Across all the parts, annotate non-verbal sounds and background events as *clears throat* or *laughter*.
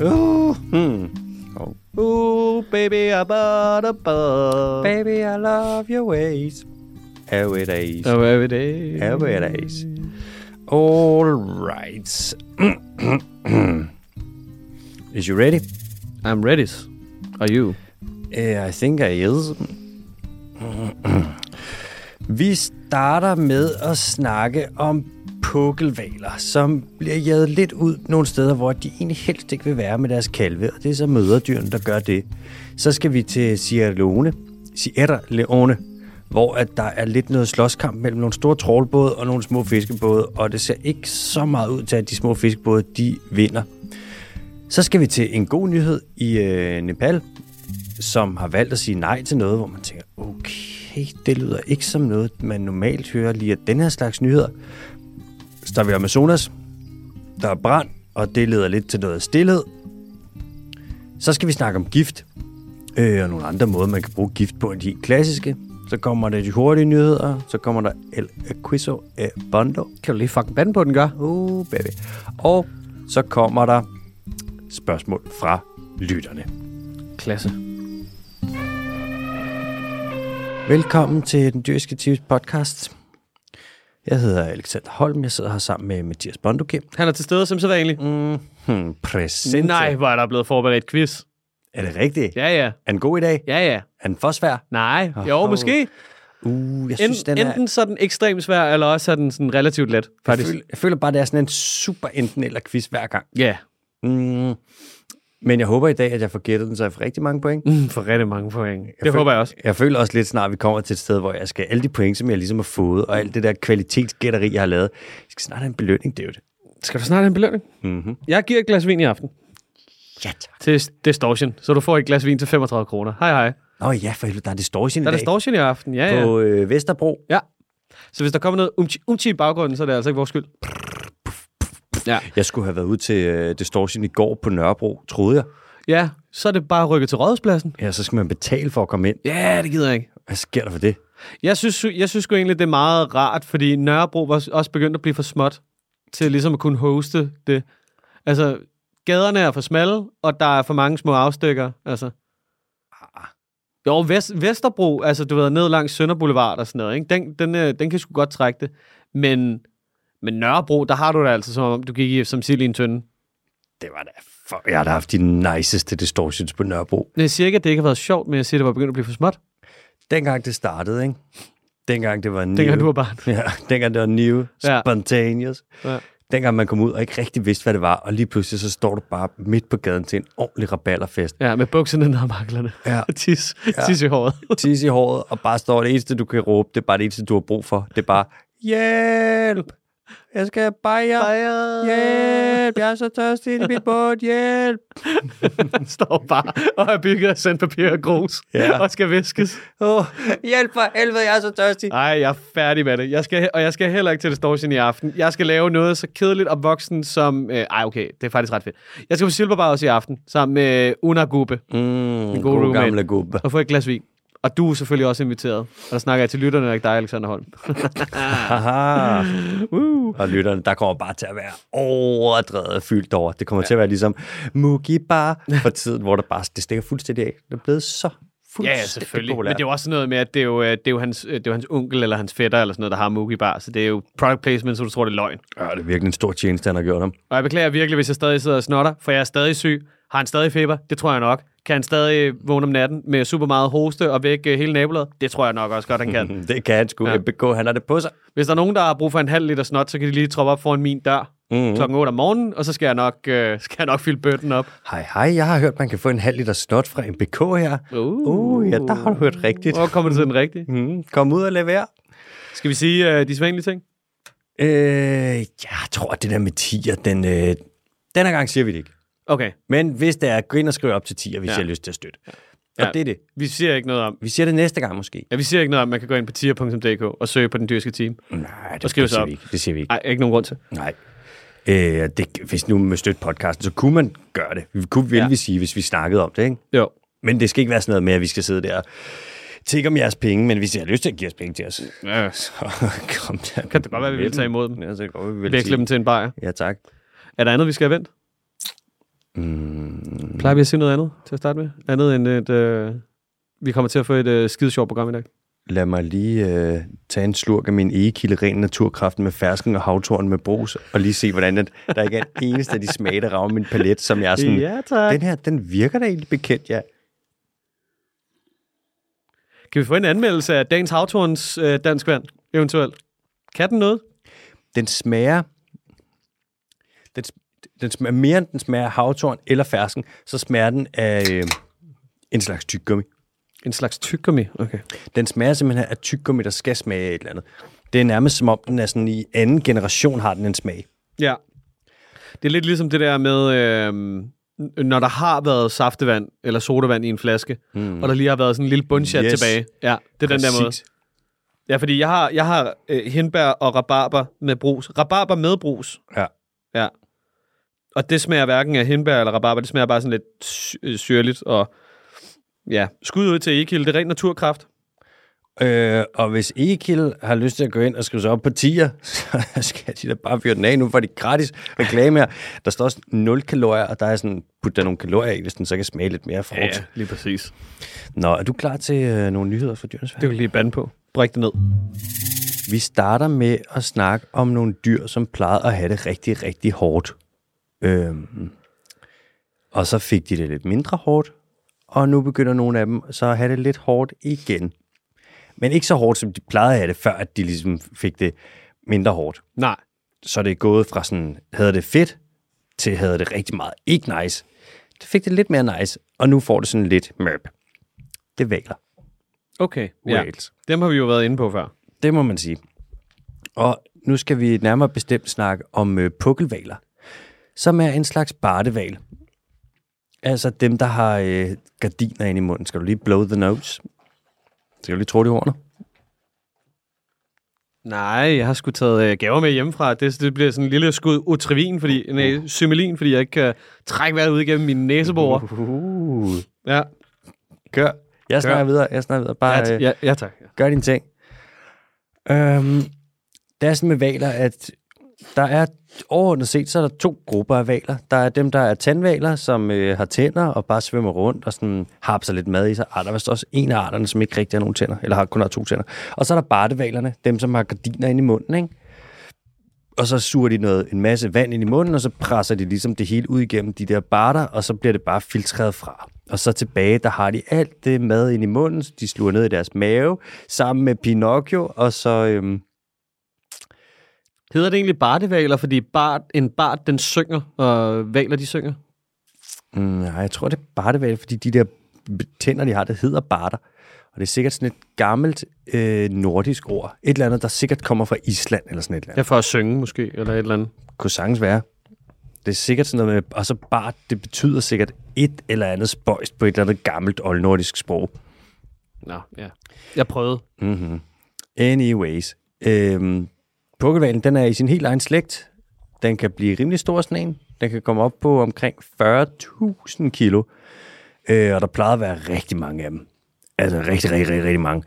Uh, hmm. Oh. Ooh, baby, I bought a bug. Baby, I love your ways. Every days. Oh, every day. Every days. All right. *clears throat* Is you ready? I'm ready. Are you? Uh, I think I is. *clears throat* Vi starter med at snakke om pukkelvaler, som bliver jaget lidt ud nogle steder, hvor de egentlig helst ikke vil være med deres kalve, og det er så møderdyrene, der gør det. Så skal vi til Sierra Leone, Sierra Leone, hvor at der er lidt noget slåskamp mellem nogle store trålbåde og nogle små fiskebåde, og det ser ikke så meget ud til, at de små fiskebåde, de vinder. Så skal vi til en god nyhed i øh, Nepal, som har valgt at sige nej til noget, hvor man tænker, okay, det lyder ikke som noget, man normalt hører lige af den her slags nyheder. Der er vi Amazonas, der er brand, og det leder lidt til noget stillhed. Så skal vi snakke om gift, øh, og nogle andre måder, man kan bruge gift på end de klassiske. Så kommer der de hurtige nyheder, så kommer der El Quizo e Bondo. Kan du lige fucking bande på den, gør? Uh, baby. Og så kommer der spørgsmål fra lytterne. Klasse. Velkommen til den dyrske Tips podcast. Jeg hedder Alexander Holm, jeg sidder her sammen med Mathias Bondukim. Han er til stede som sædvanligt. Mm, hmm, præsent. Nej, hvor er der blevet forberedt quiz. Er det rigtigt? Ja, ja. Er den god i dag? Ja, ja. Er den for svær? Nej, jo, Åh. måske. Uh, jeg En, synes, den er... enten så er den ekstremt svær, eller også er den sådan relativt let, Jeg faktisk. føler, jeg føler bare, det er sådan en super enten eller quiz hver gang. Ja, Mm, men jeg håber i dag, at jeg får gættet den, så jeg får rigtig mange point. mm, for rigtig mange point. Det føler- håber jeg også. Jeg føler også lidt snart, at vi kommer til et sted, hvor jeg skal alle de point, som jeg ligesom har fået, og alt det der kvalitetsgætteri, jeg har lavet, jeg skal snart have en belønning, det er det. Skal du snart have en belønning? Mm-hmm. Jeg giver et glas vin i aften Ja, tak. til Distortion, så du får et glas vin til 35 kroner. Hej, hej. Nå ja, for helvede, der er distortion i Der er Distortion i aften, ja, ja. på øh, Vesterbro. ja. Så hvis der kommer noget umchi, umchi i baggrunden, så er det altså ikke vores skyld. Ja. Jeg skulle have været ude til øh, distortion i går på Nørrebro, troede jeg. ja, så er det bare rykket til rådhuspladsen. Ja, så skal man betale for at komme ind. Ja, det gider jeg ikke. Hvad sker der for det? Jeg synes, jeg synes sgu egentlig, det er meget rart, fordi Nørrebro var også begyndt at blive for småt til ligesom at kunne hoste det. Altså, gaderne er for smalle, og der er for mange små afstikker. Altså. Jo, Vest, Vesterbro, altså du ved, ned langs Sønder Boulevard og sådan noget, ikke? Den, den, øh, den kan sgu godt trække det. Men, men Nørrebro, der har du det altså, som om du gik i, som sild i en tynde. Det var da for... Jeg har da haft de niceste distortions på Nørrebro. Jeg siger ikke, at det ikke har været sjovt, men jeg siger, at det var begyndt at blive for småt. Dengang det startede, ikke? Dengang det var new. Dengang du var barn. Ja, dengang det var new, Ja. spontaneous. Ja. Dengang man kom ud og ikke rigtig vidste, hvad det var, og lige pludselig så står du bare midt på gaden til en ordentlig rabalderfest. Ja, med bukserne ned ad maklerne. Ja. Og *laughs* tis, tis i håret. *laughs* Tis i håret, og bare står det eneste, du kan råbe, det er bare det eneste, du har brug for. Det er bare, hjælp! Jeg skal bare Hjælp! Jeg er så tørstig i mit båd, hjælp! *laughs* står bare og er bygget af sandpapir og grus Ja. og skal viskes. Oh, hjælp for helvede, jeg er så tørstig. Nej, jeg er færdig med det. Jeg skal, og jeg skal heller ikke til Distortion i aften. Jeg skal lave noget så kedeligt og voksen som... Øh, ej, okay, det er faktisk ret fedt. Jeg skal på Silberbar også i aften, sammen med Una Gubbe, Mm, god god roommate. gamle gubbe. og få et glas vin. Og du er selvfølgelig også inviteret. Og der snakker jeg til lytterne, og ikke dig, Alexander Holm. Uh. *laughs* Og lytterne, der kommer bare til at være overdrevet fyldt over. Det kommer ja. til at være ligesom Mugi Bar for tiden, hvor der bare, det stikker fuldstændig af. Det er blevet så fuldstændig ja, selvfølgelig. populært. Men det er jo også noget med, at det er jo, øh, det er jo, hans, øh, det er jo hans onkel eller hans fætter eller sådan noget, der har Mookie Bar. Så det er jo product placement, så du tror, det er løgn. Ja, det er virkelig en stor tjeneste, han har gjort ham. Og jeg beklager virkelig, hvis jeg stadig sidder og snotter, for jeg er stadig syg. Har han stadig feber? Det tror jeg nok. Kan han stadig vågne om natten med super meget hoste og væk øh, hele nabolaget? Det tror jeg nok også godt, han kan. *laughs* Det kan han sgu. Ja. MBK, han har det på sig. Hvis der er nogen, der har brug for en halv liter snot, så kan de lige troppe op foran min dør Mm-hmm. klokken 8 om morgenen, og så skal jeg nok, øh, skal jeg nok fylde bøtten op. Hej, hej. Jeg har hørt, man kan få en halv liter snot fra MBK her. Uh, Uh, ja, der har du hørt rigtigt. Hvor kommer det til den rigtige? *laughs* Mm, kom ud og lever. Skal vi sige øh, de svanlige ting? Øh, jeg tror, at det der med tiger, den, øh, den her gang siger vi det ikke. Okay, Men hvis det er, gå ind og skriv op til tiger, hvis Ja. jeg har lyst til at støtte. Og Ja. det er det. vi siger ikke noget om, Vi siger det næste gang måske. ja, vi siger ikke noget om, at man kan gå ind på tier.dk og søge på den dyrske team. Nej, Og det, skriv det siger op. vi ikke. Det siger vi ikke. Nej, ikke nogen grund til. Nej. Øh, det, hvis nu med støtte podcasten, så kunne man gøre det. Vi kunne, vil Ja. vi sige, hvis vi snakkede om det, ikke? Jo. Men det skal ikke være sådan noget med, at vi skal sidde der og tigge om jeres penge, men hvis I har lyst til at give os penge til os, Ja. så *laughs* kom der. Kan det godt være, vi vil tage imod dem? Ja, så kan vi vil sige. dem til en bajer. Ja, tak. Er der andet, vi skal have vendt? Mm, Plejer vi at sige noget andet til at starte med? Andet end et... Øh, vi kommer til at få et øh, skide sjovt program i dag. Lad mig lige øh, tage en slurk af min egekilde ren naturkraft med fersken og havtorn med brus, og lige se, hvordan at der ikke er en eneste af de smage, der rager min palet, som jeg er sådan, Ja, tak. den her, den virker da egentlig bekendt, ja. Kan vi få en anmeldelse af dagens havtorns øh, dansk vand, eventuelt? Kan den noget? Den smager, den, den smager mere end den smager af havtorn eller fersken, så smager den af øh, en slags tyggegummi. En slags tyggegummi? Okay. Den smager simpelthen af tyggegummi, der skal smage et eller andet. Det er nærmest som om, den er sådan i anden generation har den en smag. Ja. Det er lidt ligesom det der med, øh, når der har været saftevand eller sodavand i en flaske, mm. og der lige har været sådan en lille bundchat Yes. tilbage. Ja, det er den der måde. Præcis. Ja, fordi jeg har, jeg har øh, hindbær og rabarber med brus. Rabarber med brus. Ja. Og det smager hverken af hindbær eller rabarber. Det smager bare sådan lidt sy- øh, syrligt. Og ja, skud ud til Ekild. Det er ren naturkraft. Øh, og hvis Ekild har lyst til at gå ind og skrive sig op på tier, *laughs* så skal de da bare fyre den af. Nu får de gratis reklame her. Der står også 0 kalorier, og der er sådan, put der nogle kalorier i, hvis den så kan smage lidt mere frugt. lige præcis. Nå, er du klar til øh, nogle nyheder fra dyrenes Det kan vi lige bande på. Brik det ned. Vi starter med at snakke om nogle dyr, som plejede at have det rigtig, rigtig hårdt. Øhm, og så fik de det lidt mindre hårdt, og nu begynder nogle af dem så at have det lidt hårdt igen. Men ikke så hårdt, som de plejede at have det, før at de ligesom fik det mindre hårdt. Nej. Så det er gået fra sådan, havde det fedt, til havde det rigtig meget ikke nice. Det fik det lidt mere nice, og nu får det sådan lidt mørp. Det valer. Okay. Ja. Whales. Dem har vi jo været inde på før. Det må man sige. Og nu skal vi nærmere bestemt snakke om øh, pukkelvaler, som er en slags barteval. Altså dem, der har øh, gardiner ind i munden. Skal du lige blow the nose? Skal du lige tro det hornet? Nej, jeg har sgu taget øh, gaver med hjemmefra. Det, det bliver sådan en lille skud utrivin, fordi, nej, symelin, fordi jeg ikke kan trække vejret ud igennem mine næseborer. Uh, Ja, gør. Jeg snakker videre. Jeg snakker videre. Bare ja, øh, ja, ja tak. gør dine ting. Øhm, det er sådan med valer, at der er overordnet set, så er der to grupper af valer. Der er dem, der er tandvaler, som øh, har tænder og bare svømmer rundt og sådan hapser lidt mad i sig. Ah, der er vist også en af arterne, som ikke rigtig har nogen tænder, eller har kun har to tænder. Og så er der bartevalerne, dem som har gardiner ind i munden, ikke? Og så suger de noget, en masse vand ind i munden, og så presser de ligesom det hele ud igennem de der barter, og så bliver det bare filtreret fra. Og så tilbage, der har de alt det mad ind i munden, så de sluger ned i deres mave, sammen med Pinocchio, og så... Øhm, Hedder det egentlig bartevaler, fordi bart, en bart, den synger, og valer, de synger? Mm, nej, jeg tror, det er barteval, fordi de der tænder, de har, det hedder barter. Og det er sikkert sådan et gammelt øh, nordisk ord. Et eller andet, der sikkert kommer fra Island eller sådan et eller andet. Ja, for at synge måske, eller et eller andet. Kunne sagtens være. Det er sikkert sådan noget med, og så bart, det betyder sikkert et eller andet spøjst på et eller andet gammelt oldnordisk sprog. Nå, ja. Jeg prøvede. Mm-hmm. Anyways. Øhm, Pukkelvalen, den er i sin helt egen slægt. Den kan blive rimelig stor, sådan en. Den kan komme op på omkring 40.000 kilo. Øh, og der plejede at være rigtig mange af dem. Altså rigtig, rigtig, rigtig, rigtig mange.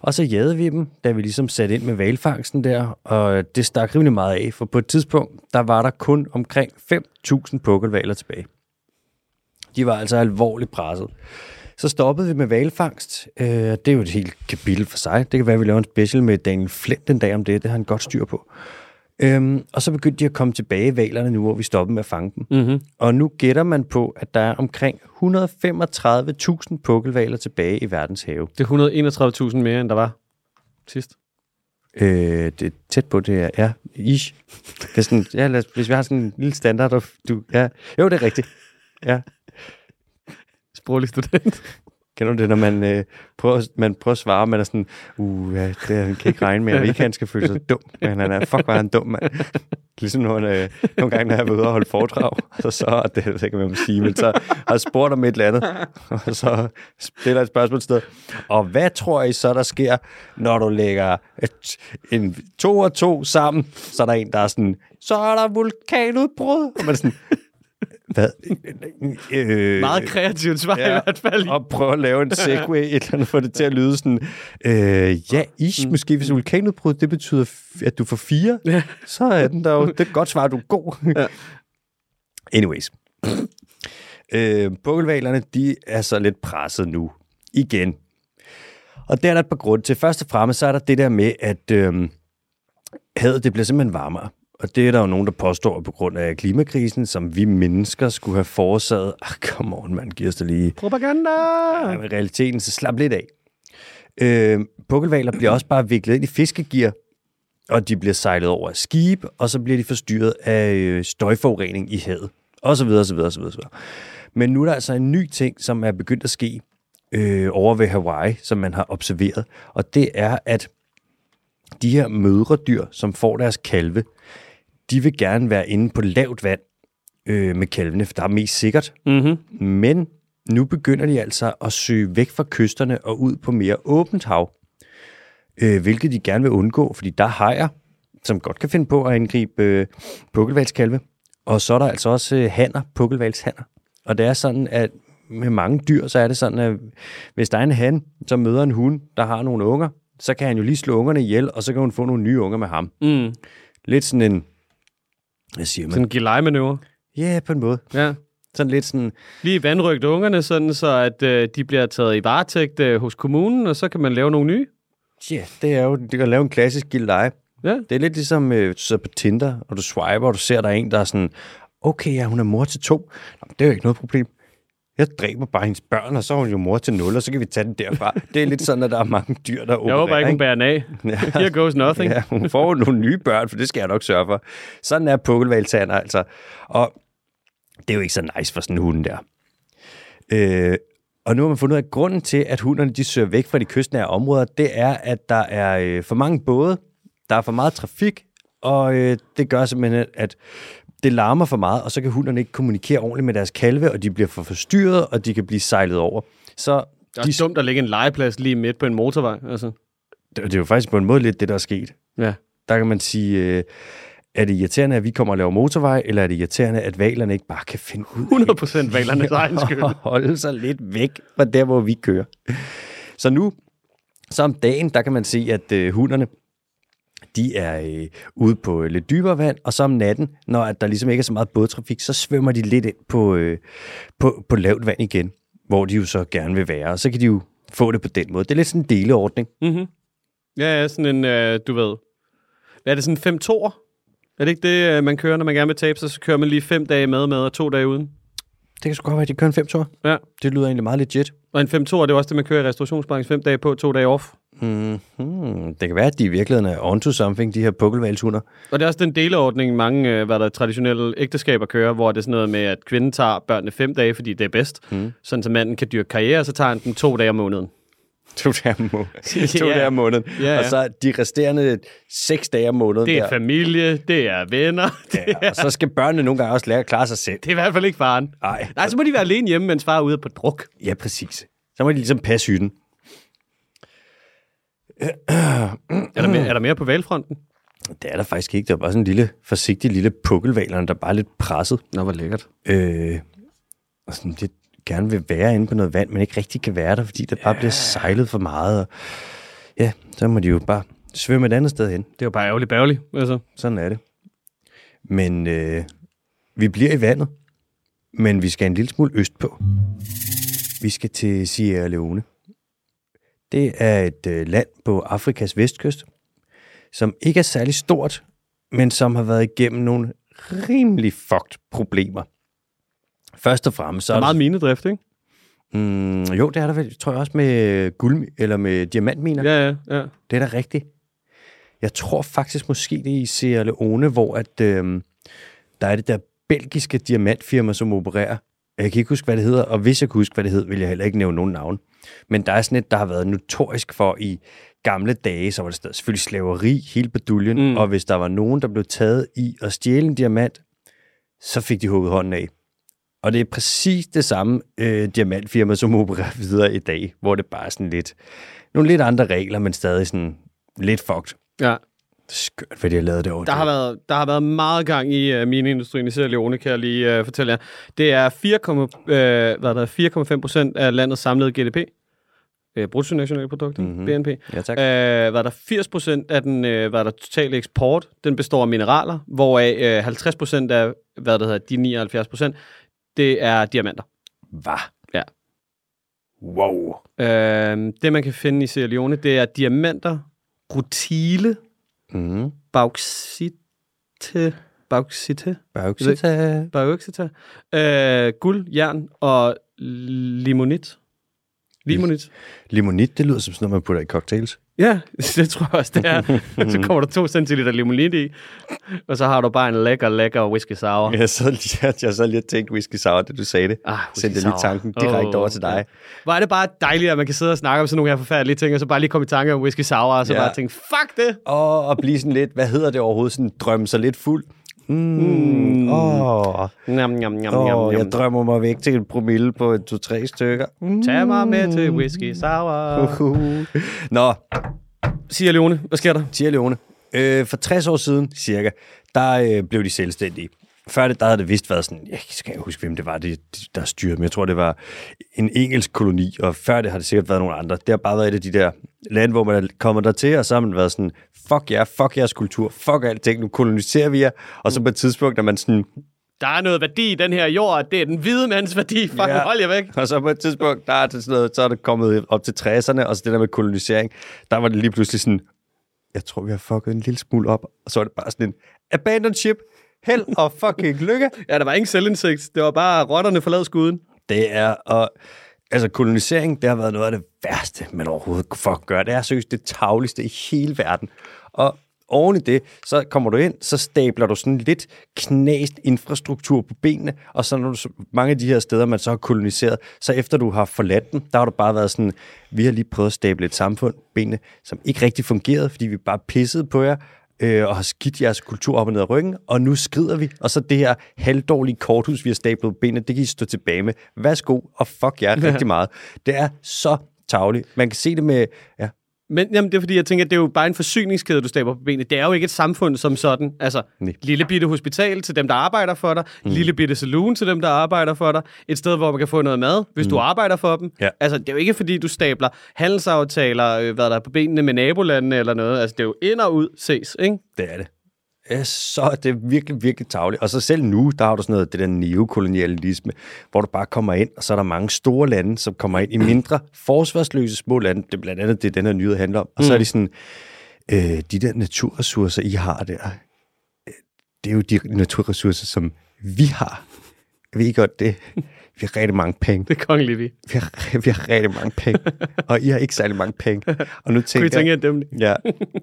Og så jagede vi dem, da vi ligesom satte ind med valfangsten der, og det stak rimelig meget af, for på et tidspunkt, der var der kun omkring 5.000 pukkelvaler tilbage. De var altså alvorligt presset. Så stoppede vi med valfangst. Øh, det er jo et helt kapitel for sig. Det kan være, at vi laver en special med Daniel Flint en dag om det. Det har han godt styr på. Øhm, og så begyndte de at komme tilbage, valerne nu, hvor vi stoppede med at fange dem. Mm-hmm. Og nu gætter man på, at der er omkring 135.000 pukkelvaler tilbage i verdens have. Det er 131.000 mere, end der var sidst. Øh, det er tæt på det her. Ja, ish. Det er sådan, ja, lad os, hvis vi har sådan en lille standard, og du, ja. Jo, det er rigtigt. Ja. Sproglig student. Kender du det, når man, øh, prøver, man prøver at svare, man er sådan, uh, ja, det han kan ikke regne med, at ikke han skal føle sig dum, men han er, fuck, var han dum, mand. Ligesom når, øh, nogle gange, når jeg var ude og holde foredrag, så så, og det er ikke, hvad man sige, men så har jeg spurgt om et eller andet, og så stiller et spørgsmål sted. Og hvad tror I så, der sker, når du lægger et, en to og to sammen, så er der en, der er sådan, så er der vulkanudbrud, og man er sådan, hvad? Øh, Meget kreativt svar ja, i hvert fald. og prøve at lave en segway, et eller andet, for det til at lyde sådan, øh, ja, ish, måske hvis vulkanudbrud, det betyder, at du får fire, Ja. så er den der jo, det er godt svar, du er god. Ja. Anyways. Øh, pukkelvalerne, de er så lidt presset nu. Igen. Og der er der et par grunde til. Først og fremmest, så er der det der med, at øh, havet, det bliver simpelthen varmere. Og det er der jo nogen, der påstår på grund af klimakrisen, som vi mennesker skulle have forårsaget. Ah, come on, man, giver os da lige... Propaganda! Ja, men realiteten, så slap lidt af. Øh, pukkelvaler bliver også bare viklet ind i fiskegear, og de bliver sejlet over af skib, og så bliver de forstyrret af øh, støjforurening i havet, og så videre, så videre, så videre, så videre. Men nu er der altså en ny ting, som er begyndt at ske øh, over ved Hawaii, som man har observeret, og det er, at de her mødredyr, som får deres kalve, de vil gerne være inde på lavt vand øh, med kalvene, for der er mest sikkert. Mm-hmm. Men nu begynder de altså at søge væk fra kysterne og ud på mere åbent hav, øh, hvilket de gerne vil undgå, fordi der er hajer, som godt kan finde på at angribe øh, pukkelvalskalve. Og så er der altså også øh, hanner, pukkelvalshanner. Og det er sådan, at med mange dyr, så er det sådan, at hvis der er en han, som møder en hund, der har nogle unger, så kan han jo lige slå ungerne ihjel, og så kan hun få nogle nye unger med ham. Mm. Lidt sådan en... Hvad siger man? Sådan en gilejmanøvre. Ja, på en måde. Ja. Sådan lidt sådan... Lige vandrygt ungerne, sådan så at øh, de bliver taget i varetægt øh, hos kommunen, og så kan man lave nogle nye. Ja, det er jo... Det kan lave en klassisk gildeje. Ja. Det er lidt ligesom, øh, du sidder på Tinder, og du swiper, og du ser, der er en, der er sådan, okay, ja, hun er mor til to. Nå, det er jo ikke noget problem. Jeg dræber bare hendes børn, og så er hun jo mor til nul, og så kan vi tage den derfra. Det er lidt sådan, at der er mange dyr, der Jeg opererer. håber ikke, hun bærer den af. Here goes nothing. Ja, hun får nogle nye børn, for det skal jeg nok sørge for. Sådan er pukkelvalgtander altså. Og det er jo ikke så nice for sådan en hund der. Øh, og nu har man fundet ud af, at grunden til, at hunderne de søger væk fra de kystnære områder, det er, at der er øh, for mange både, der er for meget trafik, og øh, det gør simpelthen, at det larmer for meget, og så kan hunderne ikke kommunikere ordentligt med deres kalve, og de bliver for forstyrret, og de kan blive sejlet over. Så Det er de, dumt at lægge en legeplads lige midt på en motorvej. Altså. det, det er jo faktisk på en måde lidt det, der er sket. Ja. Der kan man sige, øh, er det irriterende, at vi kommer og laver motorvej, eller er det irriterende, at valerne ikke bare kan finde ud 100 procent valernes egen *laughs* skyld. holde sig lidt væk fra der, hvor vi kører. Så nu, så om dagen, der kan man se, at øh, hunderne, de er øh, ude på øh, lidt dybere vand, og så om natten, når at der ligesom ikke er så meget bådtrafik, så svømmer de lidt ind på, øh, på, på lavt vand igen, hvor de jo så gerne vil være, og så kan de jo få det på den måde. Det er lidt sådan en deleordning. Mm-hmm. Ja, ja, sådan en, øh, du ved... Hvad er det, sådan en 5 2 Er det ikke det, øh, man kører, når man gerne vil tabe sig? Så kører man lige fem dage med med og to dage uden. Det kan sgu godt være, at de kører en 5 tur. Ja. Det lyder egentlig meget legit. Og en 5 2 det er også det, man kører i restaurationsbranchen. Fem dage på, to dage off. Mm-hmm. Det kan være, at de i virkeligheden er onto something, de her pukkelvalshunder. Og det er også den deleordning, mange øh, hvad der er, traditionelle ægteskaber kører, hvor det er sådan noget med, at kvinden tager børnene fem dage, fordi det er bedst. Mm. Sådan, så manden kan dyrke karriere, så tager han den to dage om måneden. *laughs* To dage om måneden. *laughs* to Ja. dage om måneden. Ja, ja. Og så de resterende seks dage om måneden. Det er der. familie, det er venner. *laughs* Det, Ja, og så skal børnene nogle gange også lære at klare sig selv. det er i hvert fald ikke faren. Nej, Nej, så må de være alene hjemme, mens far er ude på druk. ja, præcis. Så må de ligesom passe hytten. Er der, mere, er der mere på valfronten? Det er der faktisk ikke. Det er bare sådan en lille, forsigtig lille pukkelvaler, der er bare lidt presset. Nå, hvor lækkert. Øh, og sådan lidt gerne vil være inde på noget vand, men ikke rigtig kan være der, fordi der bare bliver sejlet for meget. Og, ja, så må de jo bare svømme et andet sted hen. Det er jo bare ærgerligt bærgerligt. Altså. Sådan er det. Men øh, vi bliver i vandet, men vi skal en lille smule østpå. Vi skal til Sierra Leone. Det er et øh, land på Afrikas vestkyst, som ikke er særlig stort, men som har været igennem nogle rimelig fucked problemer. Først og fremmest så Der er meget minedrift, ikke? Mm, jo, det er der vel, tror jeg også med guld eller med diamantminer. Ja, ja, ja. Det er da rigtigt. Jeg tror faktisk måske det er i Sierra Leone, hvor at, øhm, der er det der belgiske diamantfirma, som opererer. Jeg kan ikke huske, hvad det hedder, og hvis jeg kunne huske, hvad det hed, vil jeg heller ikke nævne nogen navn. Men der er sådan et, der har været notorisk for i gamle dage, så var det selvfølgelig slaveri, hele baduljen, Mm. mm. og hvis der var nogen, der blev taget i at stjæle en diamant, så fik de hugget hånden af. Og det er præcis det samme øh, diamantfirma, som opererer *laughs* videre i dag, hvor det bare er sådan lidt, nogle lidt andre regler, men stadig sådan lidt fucked. ja. Skørt, hvad de har lavet derovre. Der har, været, der har været meget gang i uh, mineindustrien i Sierra Leone, kan jeg lige uh, fortælle jer. Det er 4,5 uh, hvad er der, 4,5 procent af landets samlede GDP. Uh, bruttonationalprodukt, mm-hmm. Mhm. BNP. Ja, tak. Uh, hvad er der 80 procent af den uh, hvad er der, totale eksport, den består af mineraler, hvoraf uh, 50 procent af hvad der hedder, de 79 procent, det er diamanter. Var. Ja. Wow. Øh, det, man kan finde i Sierra Leone, det er diamanter, rutile, Mm. bauxite, bauxite, Bauxita. bauxite, øh, guld, jern og limonit. Limonit. Limonit, det lyder som sådan noget, man putter i cocktails. Ja, *laughs* det tror jeg også, det er. *laughs* så kommer der to centiliter limonit i, og så har du bare en lækker, lækker whisky sour. Jeg lige, jeg, *laughs* jeg sad lige og tænkte whisky sour, da du sagde det. Ah, Sendte lige tanken direkte Åh, over til dig. Hvor er det bare dejligt, at man kan sidde og snakke om sådan nogle her forfærdelige ting, og så bare lige komme i tanke om whisky sour, og så Ja. bare tænke, fuck det! Og at blive sådan lidt, hvad hedder det overhovedet, sådan drømme sig lidt fuld. Mm. Åh, Njam, njam, njam, oh, njam, jeg njam. drømmer mig væk til en promille på en to-tre stykker. Mm. Tag mig med til whisky sour. Uh. Nå, Sierra Leone, hvad sker der? Sierra Leone. Øh, for 60 år siden, cirka, der øh, blev de selvstændige. Før det, der havde det vist været sådan, jeg skal ikke huske, hvem det var, det, der styrede, men jeg tror, det var en engelsk koloni, og før det har det sikkert været nogle andre. Det har bare været et af de der lande, hvor man er kommet der til, og så har man været sådan, fuck jer, fuck jeres kultur, fuck alting, nu koloniserer vi jer. Og så på et tidspunkt er man sådan, Der er noget værdi i den her jord, det er den hvide mands værdi. Fucking Ja. hold jer væk. Og så på et tidspunkt, der er, det sådan noget, så er det kommet op til 60'erne, og så det der med kolonisering, der var det lige pludselig sådan, jeg tror, vi har fucket en lille smule op, og så er det bare sådan en abandoned ship, held og fucking lykke. *laughs* Ja, der var ingen selvindsigt. Det var bare rotterne forlad skuden. Det er, og altså kolonisering, det har været noget af det værste, man overhovedet kunne fuck gøre. Det er seriøst det tagligste i hele verden. Og oven i det, så kommer du ind, så stabler du sådan lidt knæst infrastruktur på benene, og så når du så mange af de her steder, man så har koloniseret, så efter du har forladt dem, der har du bare været sådan, vi har lige prøvet at stable et samfund på benene, som ikke rigtig fungerede, fordi vi bare pissede på jer, øh, og har skidt jeres kultur op og ned ad ryggen, og nu skrider vi, og så det her halvdårlige korthus, vi har stablet benene, det kan I stå tilbage med. Værsgo, og fuck jer *laughs* rigtig meget. Det er så tavligt. Man kan se det med, ja, Men jamen, det er fordi, jeg tænker, at det er jo bare en forsyningskæde, du stabler på benet. Det er jo ikke et samfund som sådan. Altså, Nej. lille bitte hospital til dem, der arbejder for dig. Mm. Lille bitte saloon til dem, der arbejder for dig. Et sted, hvor man kan få noget mad, hvis mm. du arbejder for dem. Ja. Altså, det er jo ikke fordi, du stabler handelsaftaler, øh, hvad der er på benene med nabolandene eller noget. Altså, det er jo ind og ud ses, ikke? det er det. Så det er virkelig, virkelig tavligt. Og så selv nu, der har du sådan noget, det der neokolonialisme, hvor du bare kommer ind, og så er der mange store lande, som kommer ind i mindre forsvarsløse små lande. Det er blandt andet det, den her nyhed handler om. Og så er de sådan, øh, de der naturressourcer, I har der, øh, det er jo de naturressourcer, som vi har. Ved godt det. Vi har rigtig mange penge. Det er kongeligt, vi. Vi har, vi har rigtig mange penge. *laughs* Og I har ikke særlig mange penge. Og nu tænker tænke jer dem? Ja,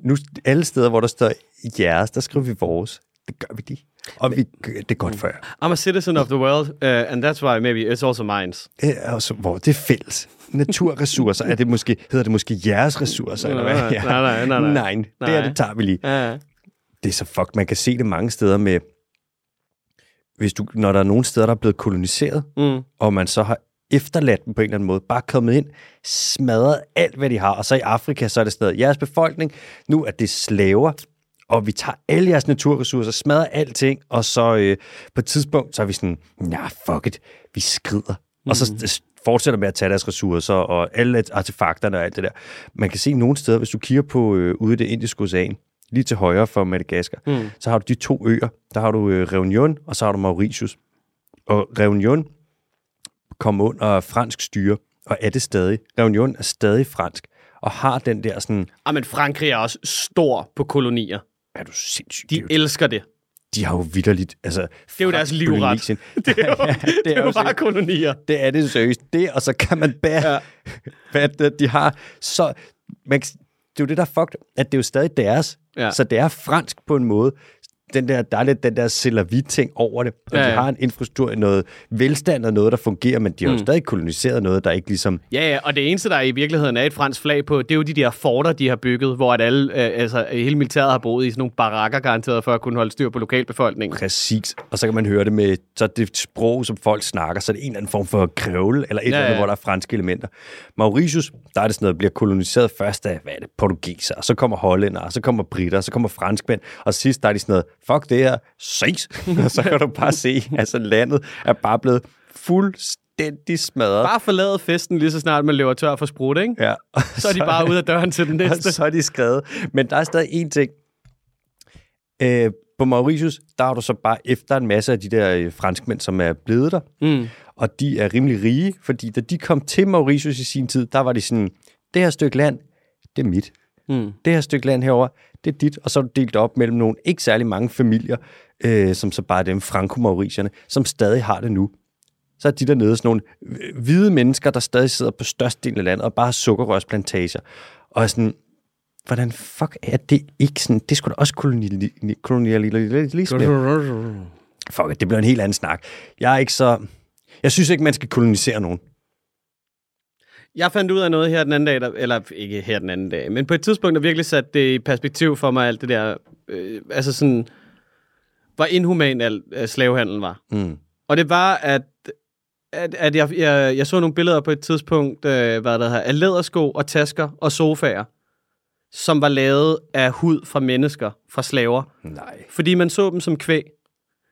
nu alle steder, hvor der står jeres, der skriver vi vores. Det gør vi lige. Og vi, det er godt for jer. I'm a citizen of the world, uh, and that's why maybe it's also mine. Det er også, hvor det er fælles. Naturressourcer, er det måske, hedder det måske jeres ressourcer, eller hvad? Nej, nej, nej, nej, nej. nej. det er det tager vi lige. Ja, Det er så fuck, man kan se det mange steder med, hvis du, når der er nogle steder, der er blevet koloniseret, mm. og man så har efterladt dem på en eller anden måde, bare kommet ind, smadret alt, hvad de har, og så i Afrika, så er det stadig jeres befolkning, nu er det slaver, og vi tager alle jeres naturressourcer, smadrer alting, og så øh, på et tidspunkt, så er vi sådan, ja, fuck it, vi skrider. Mm. Og så fortsætter med at tage deres ressourcer, og alle artefakterne og alt det der. Man kan se nogle steder, hvis du kigger på øh, ude i det indiske ocean, lige til højre for Madagaskar, mm. så har du de to øer. Der har du øh, Reunion, og så har du Mauritius. Og Reunion kom under fransk styre, og er det stadig. Reunion er stadig fransk, og har den der sådan, Ah, men Frankrig er også stor på kolonier. er du sindssyg? De det er jo, elsker det. de har jo vidderligt, altså... Det er jo deres livret. *laughs* Det er jo, ja, det er jo bare kolonier. Det er det seriøst. Det, og så kan man bære, ja. *laughs* Hvad det, de har. Så, man, det er jo det, der er fucked, at det er jo stadig deres. Ja. Så det er fransk på en måde. Den der, der er lidt den der selavi-ting over det. Og Ja, ja, de har en infrastruktur, noget velstand og noget, der fungerer, men de har jo stadig koloniseret noget, der ikke ligesom... Ja, ja, og det eneste, der i virkeligheden er et fransk flag på, det er jo de der forter, de har bygget, hvor at alle, øh, altså, hele militæret har boet i sådan nogle barakker garanteret for at kunne holde styr på lokalbefolkningen. Præcis. Og så kan man høre det med så det sprog, som folk snakker, så er det en eller anden form for krævle, eller et eller Ja, andet, ja. hvor der er franske elementer. Mauritius, der er det sådan noget, bliver koloniseret først af, hvad er det, portugiser, og så kommer hollænder, og så kommer britter, og så kommer franskmænd, og sidst der er de sådan noget, fuck det her, ses. *laughs* og så kan du bare se, altså landet er bare blevet fuldstændig smadret. Bare forlade festen lige så snart man løber tør for sprut, ikke? Ja. *laughs* Så er de bare ude af døren til den *laughs* næste. så er de skrevet. Men der er stadig én ting. Øh, på Mauritius, der har du så bare efter en masse af de der øh, franskmænd, som er blevet der. Mm. og de er rimelig rige, fordi da de kom til Mauritius i sin tid, der var de sådan, det her stykke land, det er mit. Mm. Det her stykke land herover, det er dit, og så er du delt op mellem nogle ikke særlig mange familier, øh, som så bare er dem franco-mauritierne, som stadig har det nu. Så er de dernede sådan nogle hvide mennesker, der stadig sidder på størstedelen af landet og bare har sukkerrørsplantager. Og sådan, hvordan fuck er det ikke sådan? Det skulle da også koloniali- kolonialisme. Fuck, det bliver en helt anden snak. Jeg er ikke så... Jeg synes ikke, man skal kolonisere nogen. Jeg fandt ud af noget her den anden dag, der, eller ikke her den anden dag, men på et tidspunkt, der virkelig satte det i perspektiv for mig, alt det der, øh, altså sådan, hvor inhuman al øh, slavehandlen var. Mm. Og det var, at, at, at jeg, jeg, jeg så nogle billeder på et tidspunkt, øh, hvad der her, af lædersko og tasker og sofaer, som var lavet af hud fra mennesker, fra slaver. Nej. Fordi man så dem som kvæg.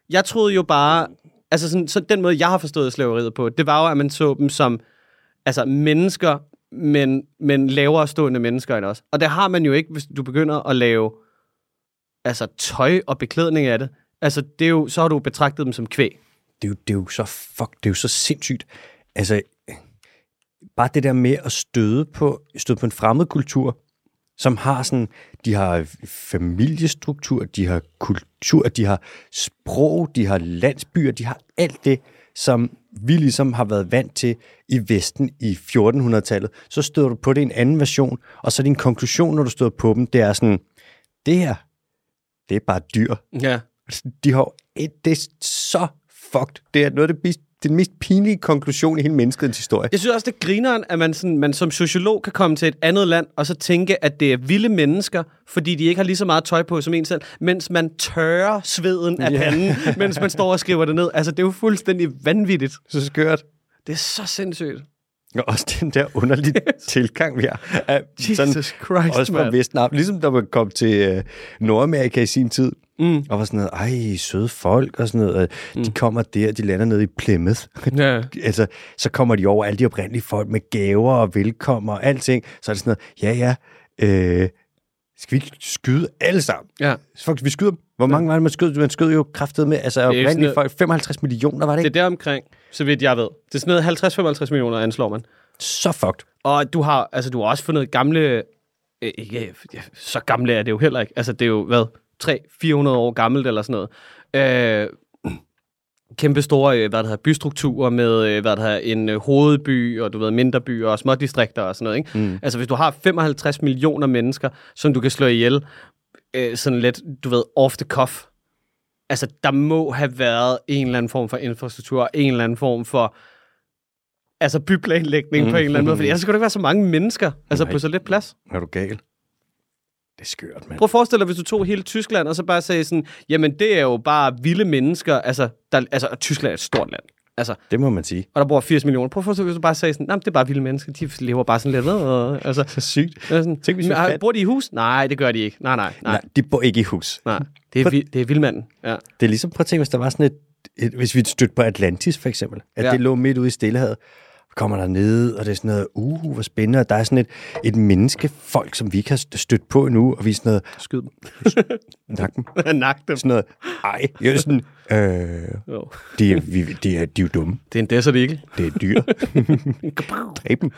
Jeg troede jo bare, altså sådan, så den måde, jeg har forstået slaveriet på, det var jo, at man så dem som altså mennesker, men, men lavere stående mennesker end os. Og det har man jo ikke, hvis du begynder at lave altså tøj og beklædning af det. Altså, det er jo, så har du betragtet dem som kvæg. det er, jo, det er jo så fuck, det er jo så sindssygt. Altså, bare det der med at støde på, støde på en fremmed kultur, som har sådan, de har familiestruktur, de har kultur, de har sprog, de har landsbyer, de har alt det, som vi ligesom har været vant til i Vesten i 1400-tallet. Så støder du på det i en anden version, og så din konklusion, når du støder på dem, det er sådan, det her, det er bare dyr. Ja. De har et, det er så fucked. Det er noget af det, den mest pinlige konklusion i hele menneskets historie. Jeg synes også, det er grineren, at man, sådan, man som sociolog kan komme til et andet land, og så tænke, at det er vilde mennesker, fordi de ikke har lige så meget tøj på som en selv, mens man tørrer sveden af Ja. panden, mens man står og skriver det ned. Altså, det er jo fuldstændig vanvittigt. Så skørt. Det er så sindssygt. Og også den der underlige *laughs* tilgang, vi har. Af, Jesus Christ, også fra. Vesten. Ligesom da man kom til øh, Nordamerika i sin tid, Mm. og var sådan noget, ej, søde folk og sådan noget. Mm. De kommer der, de lander nede i Plymouth. Ja. *laughs* altså, så kommer de over alle de oprindelige folk med gaver og velkommer og alting. Så er det sådan noget, ja, ja, øh, skal vi ikke skyde alle sammen? ja. Fuck, vi skyder. Hvor mange var det, man skød? Man skød jo kraftet med, altså ikke sådan folk, 55 millioner, var det Det er ikke? der omkring, så vidt jeg ved. Det er sådan noget 50-55 millioner, anslår man. Så fucked. Og du har, altså, du har også fundet gamle... Øh, ikke, ja, så gamle er det jo heller ikke. Altså, det er jo, hvad? 300-400 år gammelt eller sådan noget. Øh, kæmpe store øh, hvad hedder, bystrukturer med øh, hvad hedder, en øh, hovedby, og du ved, mindre byer og små distrikter og sådan noget. Ikke? Mm. Altså, hvis du har 55 millioner mennesker, som du kan slå ihjel, øh, sådan lidt, du ved, off the cuff, altså, der må have været en eller anden form for infrastruktur, en eller anden form for altså byplanlægning mm. på en eller anden måde, fordi ellers skulle der ikke være så mange mennesker, altså Nej. på så lidt plads. Er du gal? Det er skørt, mand. Prøv at forestille dig, hvis du tog hele Tyskland, og så bare sagde sådan, jamen det er jo bare vilde mennesker, altså, der, altså og Tyskland er et stort land, altså, Det må man sige. og der bor 80 millioner. Prøv at forestille dig, hvis du bare sagde sådan, nej, det er bare vilde mennesker, de lever bare sådan lidt, øh, altså, Så sygt. sådan, Tænk, hvis vi men, bor de i hus? Nej, det gør de ikke. Nej, nej, nej, Nej, de bor ikke i hus. nej. Det er, vi, det er vildmanden, ja. Det er ligesom, prøv at tænke, hvis der var sådan et, et hvis vi stødte på Atlantis for eksempel, at ja. det lå midt ude i Stillehavet, kommer der ned, og det er sådan noget, uh, hvor spændende, og der er sådan et, et menneskefolk, som vi ikke har stødt på endnu, og vi er sådan noget, Skyd dem. *laughs* nak dem, *laughs* Nak dem. sådan noget, ej, jeg er sådan, øh, Jo. de, er, vi, de, er, de er jo dumme, Det er en desert eagle. det er dyr, *laughs* dræb dem.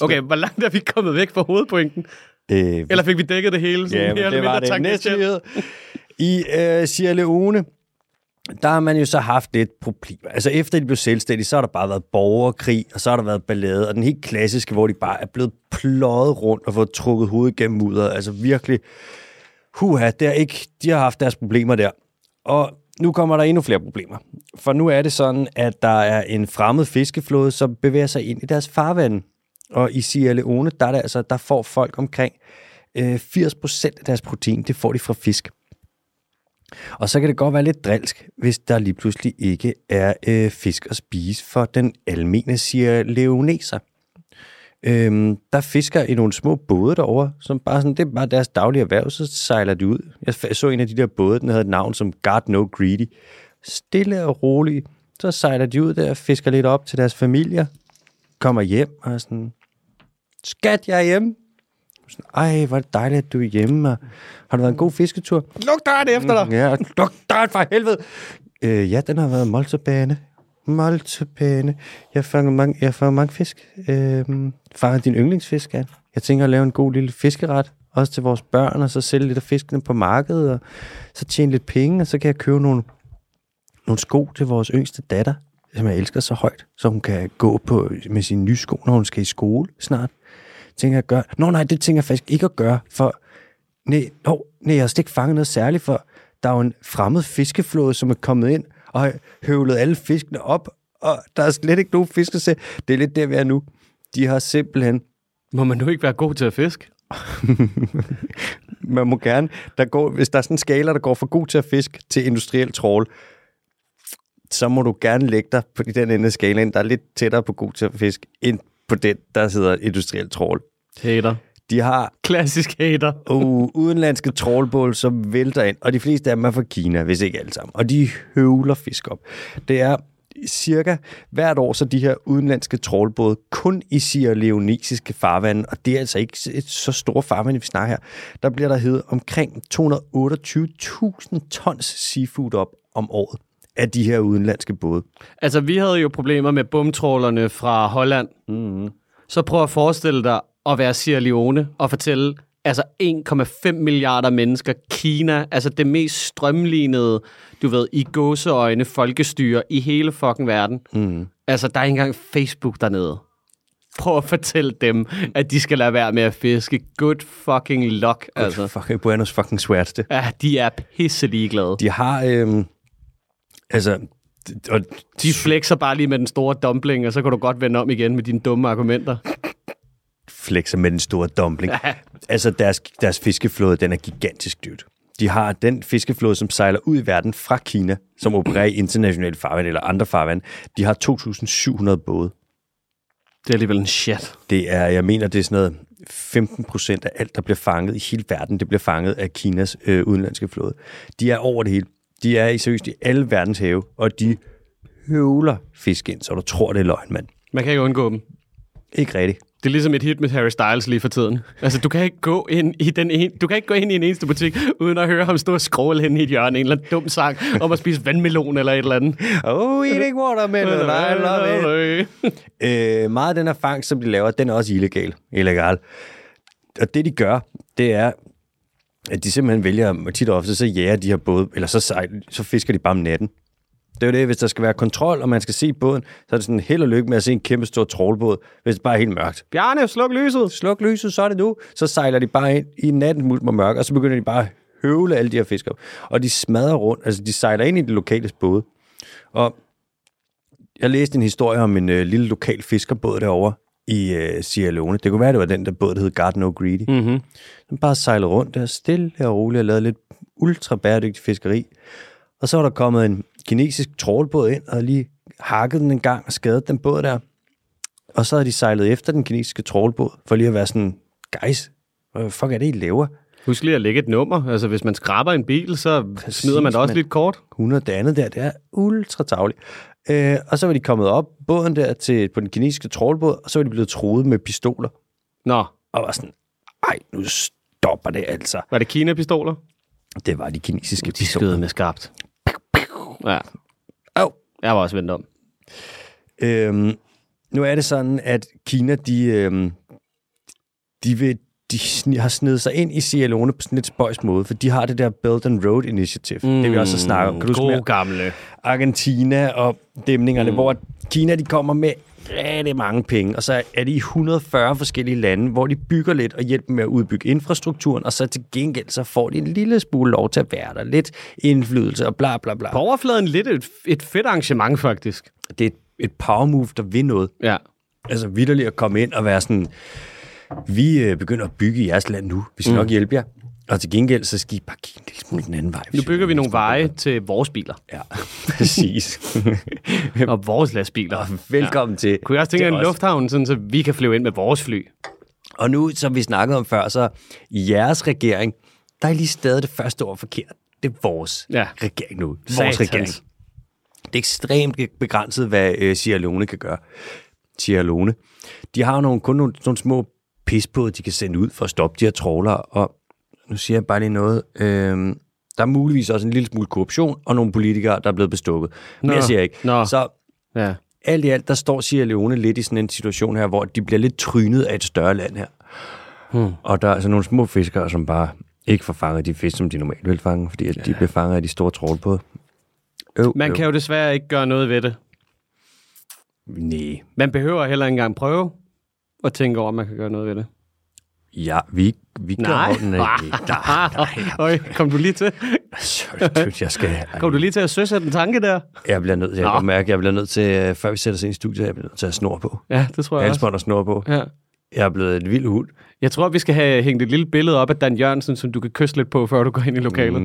Okay, hvor langt er vi kommet væk fra hovedpointen? Øh, Eller fik vi dækket det hele? Sådan Ja, eller det var det næste. I øh, Sierra Leone, der har man jo så haft lidt problemer. Altså efter de blev selvstændige, så har der bare været borgerkrig, og så har der været ballade, og den helt klassiske, hvor de bare er blevet pløjet rundt og fået trukket hovedet gennem mudder. Altså virkelig, huha, det er ikke, de har haft deres problemer der. Og nu kommer der endnu flere problemer. For nu er det sådan, at der er en fremmed fiskeflåde, som bevæger sig ind i deres farvand. Og i Sierra Leone, der, er det altså, der får folk omkring øh, 80% af deres protein, det får de fra fisk. Og så kan det godt være lidt drilsk, hvis der lige pludselig ikke er øh, fisk at spise for den almene siger Leoneser. Øhm, der fisker i nogle små både derovre, som bare sådan, det er bare deres daglige erhverv, så sejler de ud. Jeg så en af de der både, den havde et navn som God No Greedy. Stille og roligt, så sejler de ud der, fisker lidt op til deres familier, kommer hjem og er sådan, skat, jeg er hjemme. Sådan, Ej, hvor er det dejligt, at du er hjemme. Og har du været en god fisketur? Luk døren efter dig! Ja, luk døren for helvede. Øh, ja, den har været moltebane. Moltebane. Jeg fanger mange, jeg fanger mange fisk. Øhm, fanger din yndlingsfisk, Anne. Jeg tænker at lave en god lille fiskeret, også til vores børn, og så sælge lidt af fiskene på markedet, og så tjene lidt penge, og så kan jeg købe nogle, nogle sko til vores yngste datter, som jeg elsker så højt, så hun kan gå på med sine nye sko, når hun skal i skole snart. Tænker jeg at gøre. Nå nej, det tænker jeg faktisk ikke at gøre, for nej, no, nej, jeg har slet ikke fanget noget særligt, for der er jo en fremmed fiskeflåde, som er kommet ind og har høvlet alle fiskene op, og der er slet ikke nogen fisk at se. Det er lidt der, vi er nu. De har simpelthen Må man nu ikke være god til at fiske? *laughs* man må gerne, der går, hvis der er sådan en skala, der går fra god til at fiske til industriel trål, så må du gerne lægge dig på den ende af skalaen, der er lidt tættere på god til at fiske, end på den, der hedder industriel trål. Hater. De har Klassisk hater. *laughs* uh, udenlandske trålbål, som vælter ind, og de fleste af dem er fra Kina, hvis ikke alle sammen. Og de høvler fisk op. Det er cirka hvert år, så de her udenlandske trålbåde kun i Sierra Leonesiske farvande, og det er altså ikke et så stort farvand, vi snakker her, der bliver der heddet omkring 228.000 tons seafood op om året af de her udenlandske både. Altså, vi havde jo problemer med bumtrålerne fra Holland. Mm-hmm. Så prøv at forestille dig at være Sierra Leone og fortælle, altså 1,5 milliarder mennesker, Kina, altså det mest strømlignede, du ved, i gåseøjne folkestyre i hele fucking verden. Mm. Altså, der er ikke engang Facebook dernede. Prøv at fortælle dem, at de skal lade være med at fiske. Good fucking luck, altså. Altså. Fucking Buenos fucking det. Ja, de er pisse ligeglade. De har, øhm, altså, og De flexer bare lige med den store dumpling, og så kan du godt vende om igen med dine dumme argumenter. flexer med den store dumpling. altså, deres, deres fiskeflåde, den er gigantisk dyrt. De har den fiskeflåde, som sejler ud i verden fra Kina, som opererer i internationale farvand eller andre farvand. De har 2.700 både. Det er alligevel en shit. Det er, jeg mener, det er sådan noget 15 procent af alt, der bliver fanget i hele verden, det bliver fanget af Kinas øh, udenlandske flåde. De er over det hele. De er i seriøst i alle verdens have, og de høvler fisk ind, så du tror, det er løgn, mand. Man kan ikke undgå dem. Ikke rigtigt. Det er ligesom et hit med Harry Styles lige for tiden. Altså, du kan ikke gå ind i, den en, du kan ikke gå ind i en eneste butik, uden at høre ham stå og skråle hen i et hjørne, en eller anden dum sang om at spise vandmelon eller et eller andet. Oh, eating watermelon, I love it. øh, meget af den her fangst, som de laver, den er også illegal. illegal. Og det, de gør, det er, at de simpelthen vælger, tit og ofte, så jager de her både, eller så, så fisker de bare om natten. Det er jo det, hvis der skal være kontrol, og man skal se båden, så er det sådan held og lykke med at se en kæmpe stor trålbåd, hvis det bare er helt mørkt. Bjarne, sluk lyset! Sluk lyset, så er det nu. Så sejler de bare ind i natten mulm og mørk, og så begynder de bare at høvle alle de her fisk op. Og de smadrer rundt, altså de sejler ind i det lokale båd. Og jeg læste en historie om en øh, lille lokal fiskerbåd derovre i øh, Sierra Leone. Det kunne være, det var den der båd, der hed Garden O'Grady. Mm-hmm. Den bare sejlede rundt der stille og roligt og lavede lidt ultra bæredygtig fiskeri. Og så var der kommet en kinesisk trålbåd ind og lige hakket den en gang og skadet den båd der. Og så havde de sejlet efter den kinesiske trålbåd for lige at være sådan, guys, hvad fuck er det, I laver? Husk lige at lægge et nummer. Altså, hvis man skraber en bil, så Præcis, smider man da også mand. lidt kort. 100 det andet der, det er ultra tavligt. Øh, og så var de kommet op båden der til, på den kinesiske trålbåd, og så var de blevet truet med pistoler. Nå, Og var sådan, ej, nu stopper det altså. var det Kina-pistoler? Det var de kinesiske De pistoler. skød med skarpt. Ja, Au. jeg var også vendt om. Øhm, nu er det sådan, at Kina, de, øhm, de, vil, de har snedet sig ind i Sierra Leone på sådan lidt spøjs måde, for de har det der Belt and Road Initiative. Mm, det vi også har snakket om. Kan du huske God mere? gamle. Argentina og dæmningerne, mm. hvor Kina de kommer med rigtig mange penge, og så er de i 140 forskellige lande, hvor de bygger lidt og hjælper med at udbygge infrastrukturen, og så til gengæld så får de en lille smule lov til at være der, lidt indflydelse og bla bla bla. På overfladen lidt et, et fedt arrangement, faktisk. Det er et, et power move, der vil noget. Ja. Altså vidderligt at komme ind og være sådan, vi øh, begynder at bygge jeres land nu, vi skal mm. nok hjælpe jer. Og til gengæld, så skal I bare give en lille smule den anden vej. Nu bygger vi nogle veje til vores biler. Ja, *laughs* præcis. *laughs* Og vores lastbiler. Velkommen ja. til. Kunne jeg også tænke en os. lufthavn, sådan, så vi kan flyve ind med vores fly? Og nu, som vi snakkede om før, så i jeres regering, der er lige stadig det første ord forkert. Det er vores Ja. regering nu. Vores Satans. regering. Det er ekstremt begrænset, hvad øh, Sierra Leone kan gøre. Sierra Leone. De har nogle, kun nogle, nogle små pisbåde, de kan sende ud for at stoppe de her trålere. Og nu siger jeg bare lige noget. Øhm, der er muligvis også en lille smule korruption, og nogle politikere, der er blevet bestukket. Men jeg siger ikke. nå. Så Ja. Alt i alt, der står Sierra Leone lidt i sådan en situation her, hvor de bliver lidt trynet af et større land her. Hmm. Og der er altså nogle små fiskere, som bare ikke får fanget de fisk, som de normalt vil fange, fordi at de bliver fanget af de store trålbåde. Øv, Man øv. kan jo desværre ikke gøre noget ved det. Nej. Man behøver heller ikke engang prøve at tænke over, om man kan gøre noget ved det. Ja, vi, vi gør Nej. *laughs* nej. nej, nej. Øj, kom du lige til? Sorry, jeg skal... Kom du lige til at søsætte en tanke der? Jeg bliver nødt til, jeg kan mærke, jeg bliver nødt til, øh, før vi sætter os ind i studiet, jeg bliver nødt til at snor på. Ja, det tror jeg. Halsbånd og snor på. Ja. Jeg er blevet et vild hund. Jeg tror, vi skal have hængt et lille billede op af Dan Jørgensen, som du kan kysse lidt på, før du går ind i lokalet.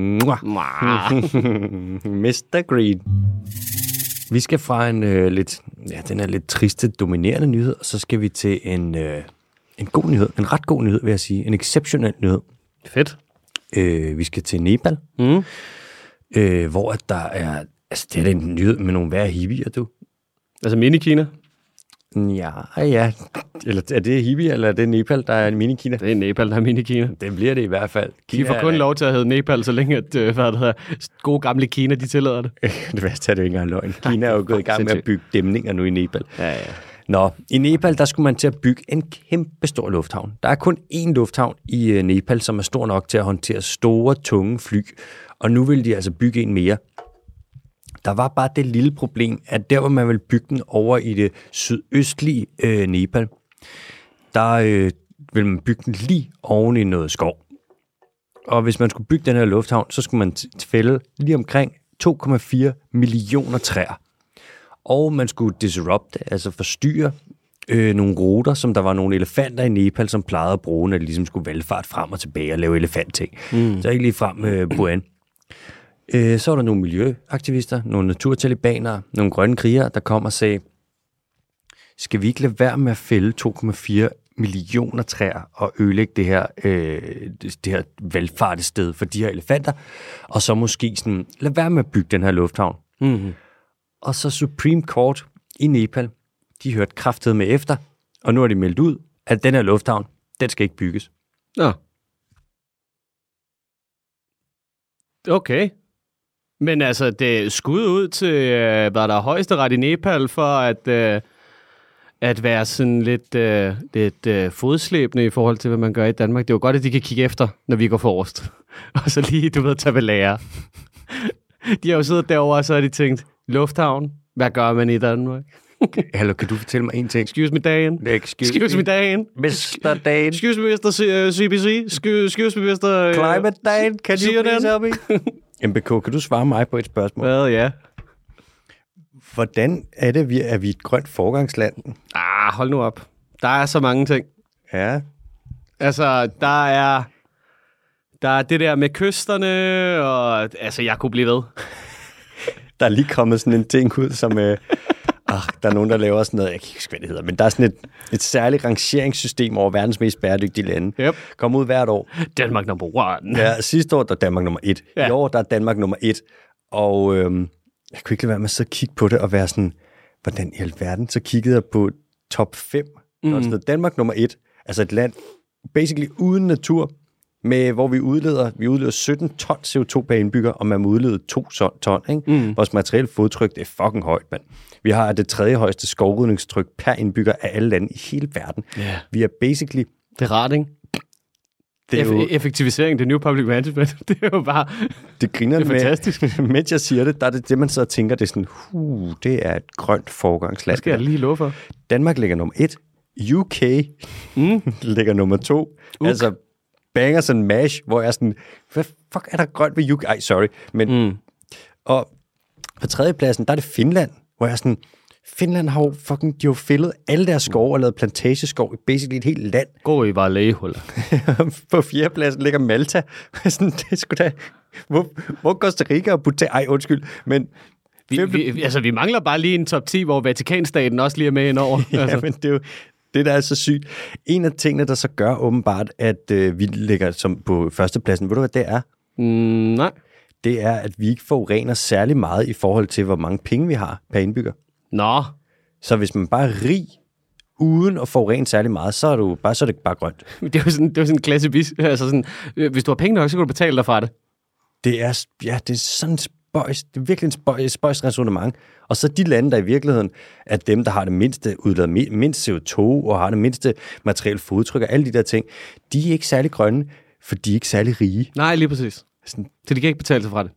Mr. *laughs* Green. Vi skal fra en øh, lidt, ja, den er lidt triste, dominerende nyhed, og så skal vi til en, øh, en god nyhed. En ret god nyhed, vil jeg sige. En exceptionel nyhed. Fedt. Øh, vi skal til Nepal, Mm. øh, hvor at der er... Altså, det er en nyhed med nogle værre hippier, du. Altså mini-Kina. Ja, ja. Eller er det hippie, eller er det Nepal, der er en mini-Kina? Det er Nepal, der er mini-Kina. Det bliver det i hvert fald. De får kun lov til at hedde Nepal, så længe at, øh, hvad det hedder, gode gamle Kina, de tillader det. *laughs* det værste er det jo ikke engang løgn. Kina er jo gået i gang med at bygge dæmninger nu i Nepal. Ja, ja. Nå, i Nepal, der skulle man til at bygge en kæmpe stor lufthavn. Der er kun én lufthavn i øh, Nepal, som er stor nok til at håndtere store, tunge fly. Og nu vil de altså bygge en mere. Der var bare det lille problem, at der hvor man vil bygge den over i det sydøstlige øh, Nepal, der øh, vil man bygge den lige oven i noget skov. Og hvis man skulle bygge den her lufthavn, så skulle man fælde lige omkring 2,4 millioner træer. Og man skulle disrupte, altså forstyrre øh, nogle ruter, som der var nogle elefanter i Nepal, som plejede at bruge, når de ligesom skulle valgfart frem og tilbage og lave elefantting. Mm. Så ikke lige frem øh, Buan. Øh, så var der nogle miljøaktivister, nogle naturtalibanere, nogle grønne krigere, der kom og sagde, skal vi ikke lade være med at fælde 2,4 millioner træer og ødelægge det her, øh, det, her valgfartested for de her elefanter, og så måske sådan, lad være med at bygge den her lufthavn. Mm-hmm. Og så Supreme Court i Nepal, de hørte kraftet med efter, og nu har de meldt ud, at den her lufthavn, den skal ikke bygges. Nå. Okay. Men altså, det skud ud til, øh, hvad der er højesteret i Nepal, for at, øh, at være sådan lidt, øh, lidt øh, fodslæbende i forhold til, hvad man gør i Danmark. Det er jo godt, at de kan kigge efter, når vi går forrest. *laughs* Og så lige, du ved, tage ved lære. *laughs* De har jo siddet derovre, og så har de tænkt, lufthavn, hvad gør man i Danmark? *laughs* Hallo, kan du fortælle mig en ting? Excuse me, Dan. Excuse, Excuse me, Dan. Mr. Dan. Excuse me, Mr. C- uh, CBC. Excuse, excuse me, Mr. Uh, Climate Dan, can you please help me? MBK, kan du svare mig på et spørgsmål? Hvad, ja. Hvordan er det, vi er vi et grønt forgangsland? Ah, hold nu op. Der er så mange ting. Ja, Altså, der er... Der er det der med kysterne, og altså, jeg kunne blive ved. der er lige kommet sådan en ting ud, som... Øh, ah, der er nogen, der laver sådan noget, jeg kan ikke huske, hvad det hedder, men der er sådan et, et særligt rangeringssystem over verdens mest bæredygtige lande. Yep. Kommer ud hvert år. Danmark number one. Ja, sidste år der er Danmark nummer et. Ja. Ja. I år der er Danmark nummer et. Og øhm, jeg kunne ikke lade være med at så kigge på det og være sådan, hvordan i alverden? Så kiggede jeg på top 5. Mm. Der stod Danmark nummer et. Altså et land, basically uden natur, med, hvor vi udleder, vi udleder 17 ton CO2 per indbygger, og man må udlede 2 ton, ikke? Mm. Vores materielle fodtryk, det er fucking højt, mand. Vi har det tredje højeste skovrydningstryk per indbygger af alle lande i hele verden. Ja. Vi er basically... Det er rart, ikke? Det er jo, Eff- effektivisering, det new public management. *laughs* Det er jo bare... det griner Det er med, fantastisk. *laughs* mens jeg siger det, der er det det, man så tænker, det er sådan, huh, det er et grønt forgangsland. skal jeg lige love for? Danmark ligger nummer et, UK Mm. *laughs* ligger nummer to. Uk. Altså bangers and mash, hvor jeg er sådan, hvad fuck er der grønt ved UK? Ej, sorry. Men, Mm. Og på tredjepladsen, der er det Finland, hvor jeg er sådan, Finland har jo fucking, de har jo fældet alle deres skove og lavet plantageskov i basically et helt land. Gå i bare lægehuller. *laughs* på fjerdepladsen ligger Malta. *laughs* sådan, det sgu da, hvor, hvor Costa Rica og Bhutan? Ej, undskyld, men Vi, vi, altså, vi mangler bare lige en top 10, hvor Vatikanstaten også lige er med indover. *laughs* Ja, altså. men det er jo det, der er så sygt. En af tingene, der så gør åbenbart, at øh, vi ligger som på førstepladsen, ved du hvad det er? mm, nej. Det er, at vi ikke forurener særlig meget i forhold til, hvor mange penge vi har per indbygger. Nå, Så hvis man bare er rig, uden at forurene særlig meget, så er, du bare, så er det bare grønt. *laughs* det er jo sådan, det er sådan en klasse bis. Altså sådan, øh, hvis du har penge nok, så kan du betale dig fra det. Det er, ja, det er sådan spøjs, det er virkelig en spøjs, spøjs resonemang. Og så de lande, der i virkeligheden er dem, der har det mindste udladet, mindst CO2 og har det mindste materielle fodtryk og alle de der ting, de er ikke særlig grønne, for de er ikke særlig rige. Nej, lige præcis. Sådan, Så de kan ikke betale sig fra det.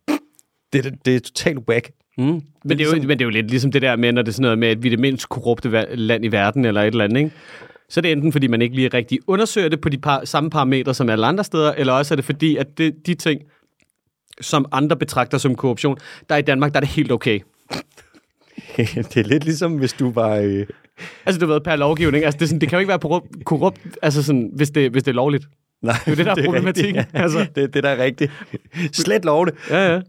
det, det, det er totalt whack. Mm. Men, det er jo, ligesom- men det er jo lidt ligesom det der med, når det er sådan noget med, at vi er det mindst korrupte land i verden, eller et eller andet, ikke? Så er det enten, fordi man ikke lige rigtig undersøger det på de par, samme parametre som alle andre steder, eller også er det fordi, at det, de ting, som andre betragter som korruption, der i Danmark, der er det helt okay. *laughs* det er lidt ligesom, hvis du var... Øh, Altså, du ved, per lovgivning. Altså, det, er sådan, det kan jo ikke være korrupt, korrupt altså sådan, hvis, det, hvis det er lovligt. nej, Det er jo det, der er problematikken. Rigtigt, ja. Altså. Det det, der er rigtigt. Slet lovligt. Ja, ja.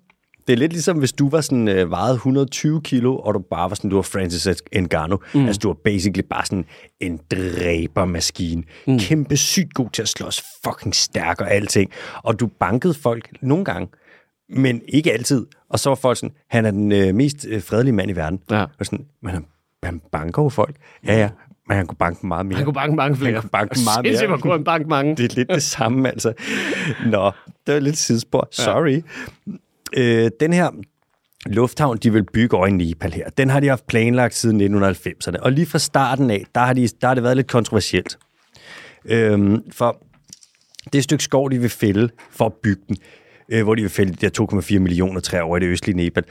Det er lidt ligesom, hvis du var sådan, øh, vejet 120 kilo, og du bare var sådan, du var Francis Ngannou. Mm. Altså, du var basically bare sådan en dræbermaskine. Mm. Kæmpe sygt god til at slås, fucking stærk og alting. Og du bankede folk nogle gange, men ikke altid. Og så var folk sådan, han er den øh, mest øh, fredelige mand i verden. Ja. Og sådan, men han, han banker jo folk. Ja, ja, men han kunne banke meget mere. Han kunne banke mange flere. Han kunne banke meget mere. Sindssygt, kunne han banke mange. Det er lidt det samme, altså. Nå, det var lidt sidespor. Sorry. Ja. Øh, den her lufthavn, de vil bygge over i Nepal her, den har de haft planlagt siden 1990'erne. Og lige fra starten af, der har, de, der har det været lidt kontroversielt. Øhm, for det stykke skov, de vil fælde for at bygge den, øh, hvor de vil fælde de der 2,4 millioner træer over i det østlige Nepal.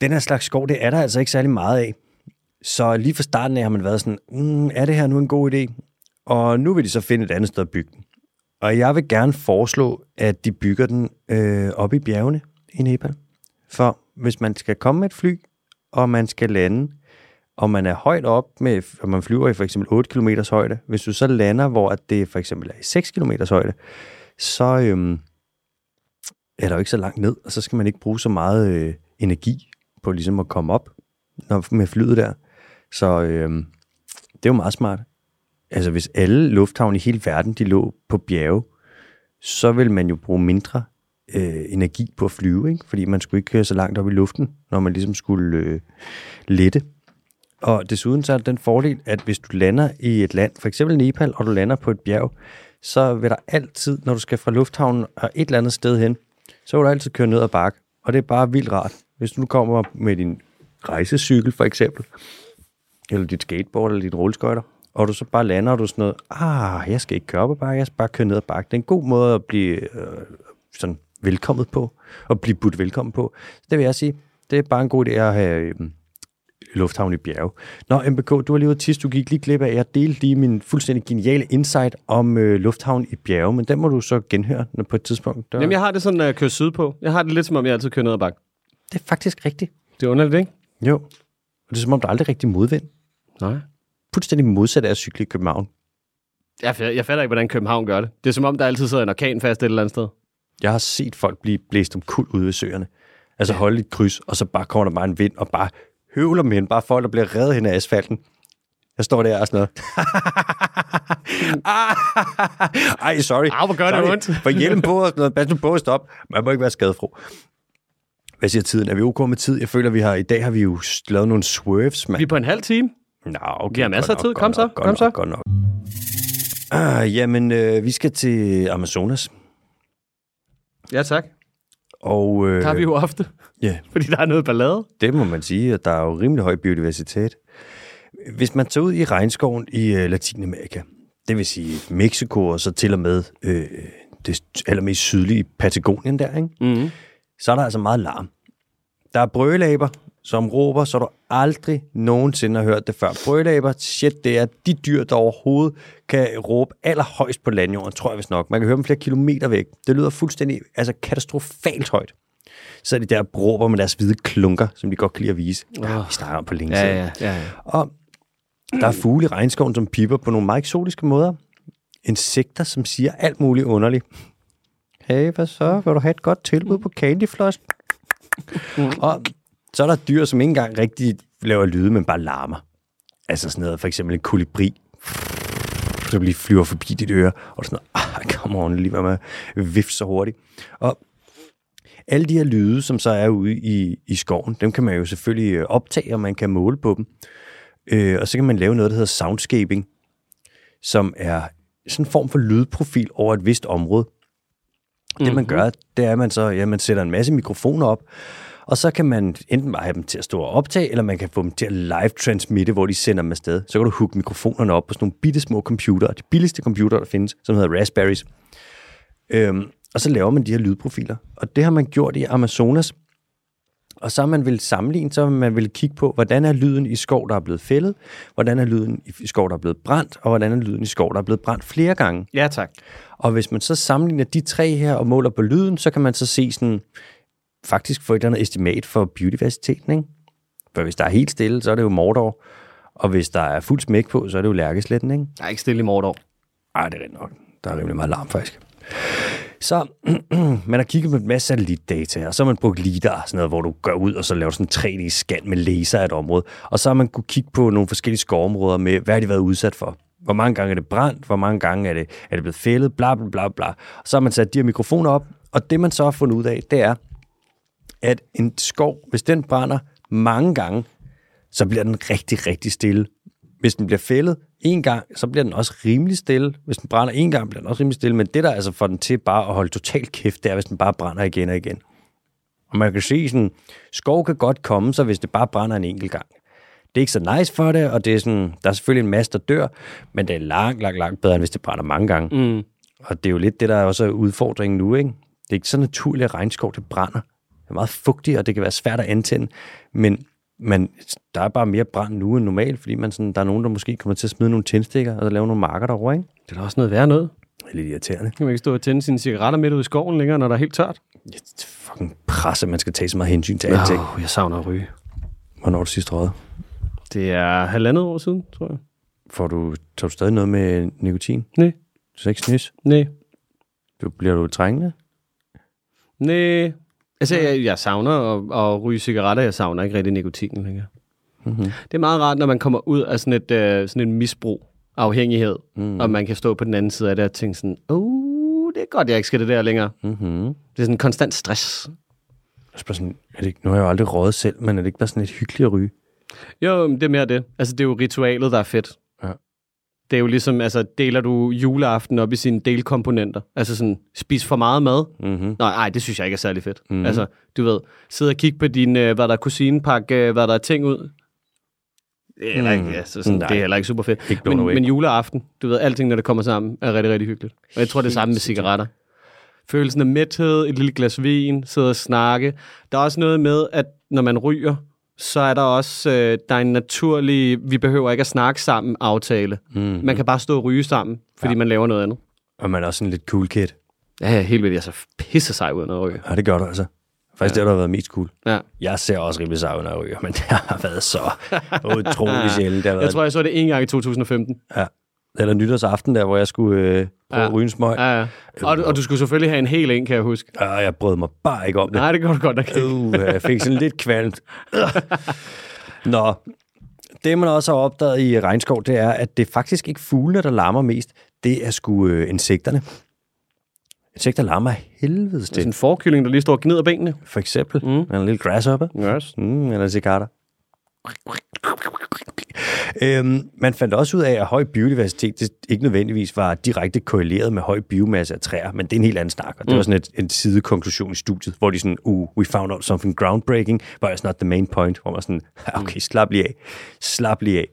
Den her slags skov, det er der altså ikke særlig meget af. Så lige fra starten af har man været sådan, mm, er det her nu en god idé? Og nu vil de så finde et andet sted at bygge den. Og jeg vil gerne foreslå, at de bygger den øh, op i bjergene i Nepal. For hvis man skal komme med et fly, og man skal lande, og man er højt op, med, og man flyver i for eksempel 8 km højde, hvis du så lander, hvor at det for eksempel er i 6 km højde, så øhm, er der jo ikke så langt ned, og så skal man ikke bruge så meget øh, energi på ligesom at komme op når, med flyet der. Så øh, det er jo meget smart. Altså hvis alle lufthavne i hele verden, de lå på bjerge, så vil man jo bruge mindre øh, energi på at flyve, ikke? fordi man skulle ikke køre så langt op i luften, når man ligesom skulle øh, lette. Og desuden så er der den fordel, at hvis du lander i et land, for eksempel Nepal, og du lander på et bjerg, så vil der altid, når du skal fra lufthavnen og et eller andet sted hen, så vil du altid køre ned ad bakke. Og det er bare vildt rart. Hvis du nu kommer med din rejsecykel for eksempel, eller dit skateboard eller dit rulleskøjter, og du så bare lander, og du er sådan noget, ah, jeg skal ikke køre op ad bakke, jeg skal bare køre ned ad bakke. Det er en god måde at blive øh, sådan velkommet på, og blive budt velkommen på. Så det vil jeg sige, det er bare en god idé at have øh, lufthavn i bjerge. Nå, MBK, du har lige været du gik lige glip af, at jeg delte lige min fuldstændig geniale insight om øh, lufthavn i bjerge, men den må du så genhøre når på et tidspunkt. Der, Jamen, jeg har det sådan, når jeg kører sydpå. Jeg har det lidt, som om jeg altid kører ned ad bakke. Det er faktisk rigtigt. Det er underligt, ikke? Jo. Og det er som om, der er aldrig rigtig modvind. Nej. Fuldstændig modsat af at cykle i København. Jeg, fa- jeg fatter ikke, hvordan København gør det. Det er som om, der altid sidder en orkan fast et eller andet sted. Jeg har set folk blive blæst om kul ude ved søerne. Altså holde et kryds, og så bare kommer der bare en vind, og bare høvler med hen. Bare folk, der bliver reddet hen af asfalten. Jeg står der og sådan noget. *laughs* Ej, sorry. Au, hvor gør det sorry. ondt. For hjelm på og sådan noget. Pas nu på at stoppe. Man må ikke være skadefro. Hvad siger tiden? Er vi ok med tid? Jeg føler, vi har i dag har vi jo lavet nogle swerves, mand. Vi er på en halv time. Nå, okay, Vi har masser af tid. Kom så, kom så. Godt nok. Ah, jamen, øh, vi skal til Amazonas. Ja, tak. Og øh, Der har vi jo ofte, ja, fordi der er noget ballade. det må man sige, at der er jo rimelig høj biodiversitet. Hvis man tager ud i regnskoven i øh, Latinamerika, det vil sige Mexico og så til og med øh, det allermest sydlige Patagonien der, ikke? Mm-hmm. så er der altså meget larm. Der er brølaber, som råber, så du aldrig nogensinde har hørt det før. Brølaber, shit, det er de dyr, der overhovedet kan råbe allerhøjst på landjorden, tror jeg vist nok. Man kan høre dem flere kilometer væk. Det lyder fuldstændig altså katastrofalt højt. Så er de der råber med deres hvide klunker, som de godt kan lide at vise. Ja, vi snakker om på længe siden. ja, ja. Og der er fugle i regnskoven, som piper på nogle meget eksotiske måder. Insekter, som siger alt muligt underligt. Hey, hvad så? Vil du have et godt tilbud på Candyfloss? og så er der dyr, som ikke engang rigtig laver lyde, men bare larmer. Altså sådan noget, for eksempel en kolibri. Så lige flyver forbi dit øre, og sådan noget, ah, kom on, lige med at vifte så hurtigt. Og alle de her lyde, som så er ude i, i skoven, dem kan man jo selvfølgelig øh, optage, og man kan måle på dem. Øh, og så kan man lave noget, der hedder soundscaping, som er sådan en form for lydprofil over et vist område. Det man gør, det er, at man så ja, man sætter en masse mikrofoner op, og så kan man enten bare have dem til at stå og optage, eller man kan få dem til at live-transmitte, hvor de sender dem afsted. Så kan du hooke mikrofonerne op på sådan nogle bitte små computere, de billigste computere, der findes, som hedder Raspberries. Øhm, og så laver man de her lydprofiler. Og det har man gjort i Amazonas. Og så har man vil sammenligne, så man vil kigge på, hvordan er lyden i skov, der er blevet fældet, hvordan er lyden i skov, der er blevet brændt, og hvordan er lyden i skov, der er blevet brændt flere gange. Ja, tak. Og hvis man så sammenligner de tre her og måler på lyden, så kan man så se sådan, faktisk få et eller andet estimat for biodiversiteten. Ikke? For hvis der er helt stille, så er det jo Mordor. Og hvis der er fuld smæk på, så er det jo Lærkesletten, ikke? Der er ikke stille i Mordor. Ej, det er rigtigt nok. Der er rimelig meget larm, faktisk. Så *clears throat* man har kigget på en masse satellitdata, og så har man brugt LIDAR, sådan noget, hvor du går ud og så laver sådan en 3D-scan med laser af et område. Og så har man kunne kigge på nogle forskellige skovområder med, hvad har de været udsat for? Hvor mange gange er det brændt? Hvor mange gange er det, er det blevet fældet? Bla, bla, bla, bla. Og så har man sat de her mikrofoner op, og det man så har fundet ud af, det er, at en skov, hvis den brænder mange gange, så bliver den rigtig, rigtig stille. Hvis den bliver fældet en gang, så bliver den også rimelig stille. Hvis den brænder en gang, bliver den også rimelig stille. Men det, der altså får den til bare at holde totalt kæft, det er, hvis den bare brænder igen og igen. Og man kan se sådan, skov kan godt komme sig, hvis det bare brænder en enkelt gang. Det er ikke så nice for det, og det er sådan, der er selvfølgelig en masse, der dør, men det er langt, langt, langt bedre, end hvis det brænder mange gange. Mm. Og det er jo lidt det, der er også er udfordringen nu, ikke? Det er ikke så naturligt, at regnskov det brænder. Det er meget fugtigt, og det kan være svært at antænde. Men, men der er bare mere brand nu end normalt, fordi man sådan, der er nogen, der måske kommer til at smide nogle tændstikker og lave nogle marker derovre, ikke? Det er da også noget værd noget. Det er lidt irriterende. Kan man ikke stå og tænde sine cigaretter midt ude i skoven længere, når der er helt tørt? Det er fucking pres, at man skal tage så meget hensyn til alting. Oh, jeg savner at ryge. Hvornår er du sidst røget? Det er halvandet år siden, tror jeg. Får du, tager du stadig noget med nikotin? Nej. Du ikke snys? Nej. Du, bliver du trængende? Nej. Altså, jeg, jeg savner at, at ryge cigaretter. Jeg savner ikke rigtig nikotinen længere. Mm-hmm. Det er meget rart, når man kommer ud af sådan et, uh, sådan en misbrug, afhængighed, mm. og man kan stå på den anden side af det og tænke sådan, oh, det er godt, jeg ikke skal det der længere. Mm-hmm. Det er sådan en konstant stress. Bare sådan, er det ikke, nu har jeg jo aldrig røget selv, men er det ikke bare sådan lidt hyggeligt at ryge? Jo, det er mere det. Altså, det er jo ritualet, der er fedt. Det er jo ligesom, altså, deler du juleaften op i sine delkomponenter? Altså sådan, spis for meget mad? Mm-hmm. Nej, ej, det synes jeg ikke er særlig fedt. Mhm. Altså, du ved, sidde og kigge på din, øh, hvad der er kusinepakke, øh, hvad der er ting ud. Det er, heller Mm. ikke, altså, sådan, Nej. det er heller ikke super fedt. Ikke Men, men juleaften, du ved, alting, når det kommer sammen, er rigtig, rigtig hyggeligt. Og jeg tror, det er samme med cigaretter. Følelsen af mæthed, et lille glas vin, sidde og snakke. Der er også noget med, at når man ryger, så er der også øh, der er en naturlig, vi behøver ikke at snakke sammen aftale. Mm. Man kan bare stå og ryge sammen, fordi ja. man laver noget andet. Og man er også sådan lidt cool kid. Ja, ja, helt vildt. Jeg så pisse sig ud, når jeg ryger. Ja, det gør du altså. Faktisk ja. det, der har været mest cool. Ja. Jeg ser også rimelig sej ud, når jeg ryger, men det har været så utrolig sjældent. Det har *laughs* været, Jeg tror, jeg så det en gang i 2015. ja. Eller nytårsaften der, hvor jeg skulle øh, prøve Ja. at ryge en smøg. Ja, ja. Og, du- og du skulle selvfølgelig have en hel en, kan jeg huske. Og jeg brød mig bare ikke om det. Nej, det går du godt nok ikke. Uh, jeg fik sådan lidt kvalmt. Nå, det man også har opdaget i regnskov, det er, at det er faktisk ikke fuglene, der larmer mest. Det er sgu øh, insekterne. Insekter larmer helvedes Sådan til. en forkylling, der lige står og gnider benene. For eksempel. Mm. En lille grasshopper. Yes. Mm, eller cigaretter. Øhm, man fandt også ud af, at høj biodiversitet det ikke nødvendigvis var direkte korreleret med høj biomasse af træer, men det er en helt anden snak, og det Mm. var sådan et, en sidekonklusion i studiet, hvor de sådan, uh, we found out something groundbreaking, but it's not the main point, hvor man sådan, okay, slap lige af, slap lige af.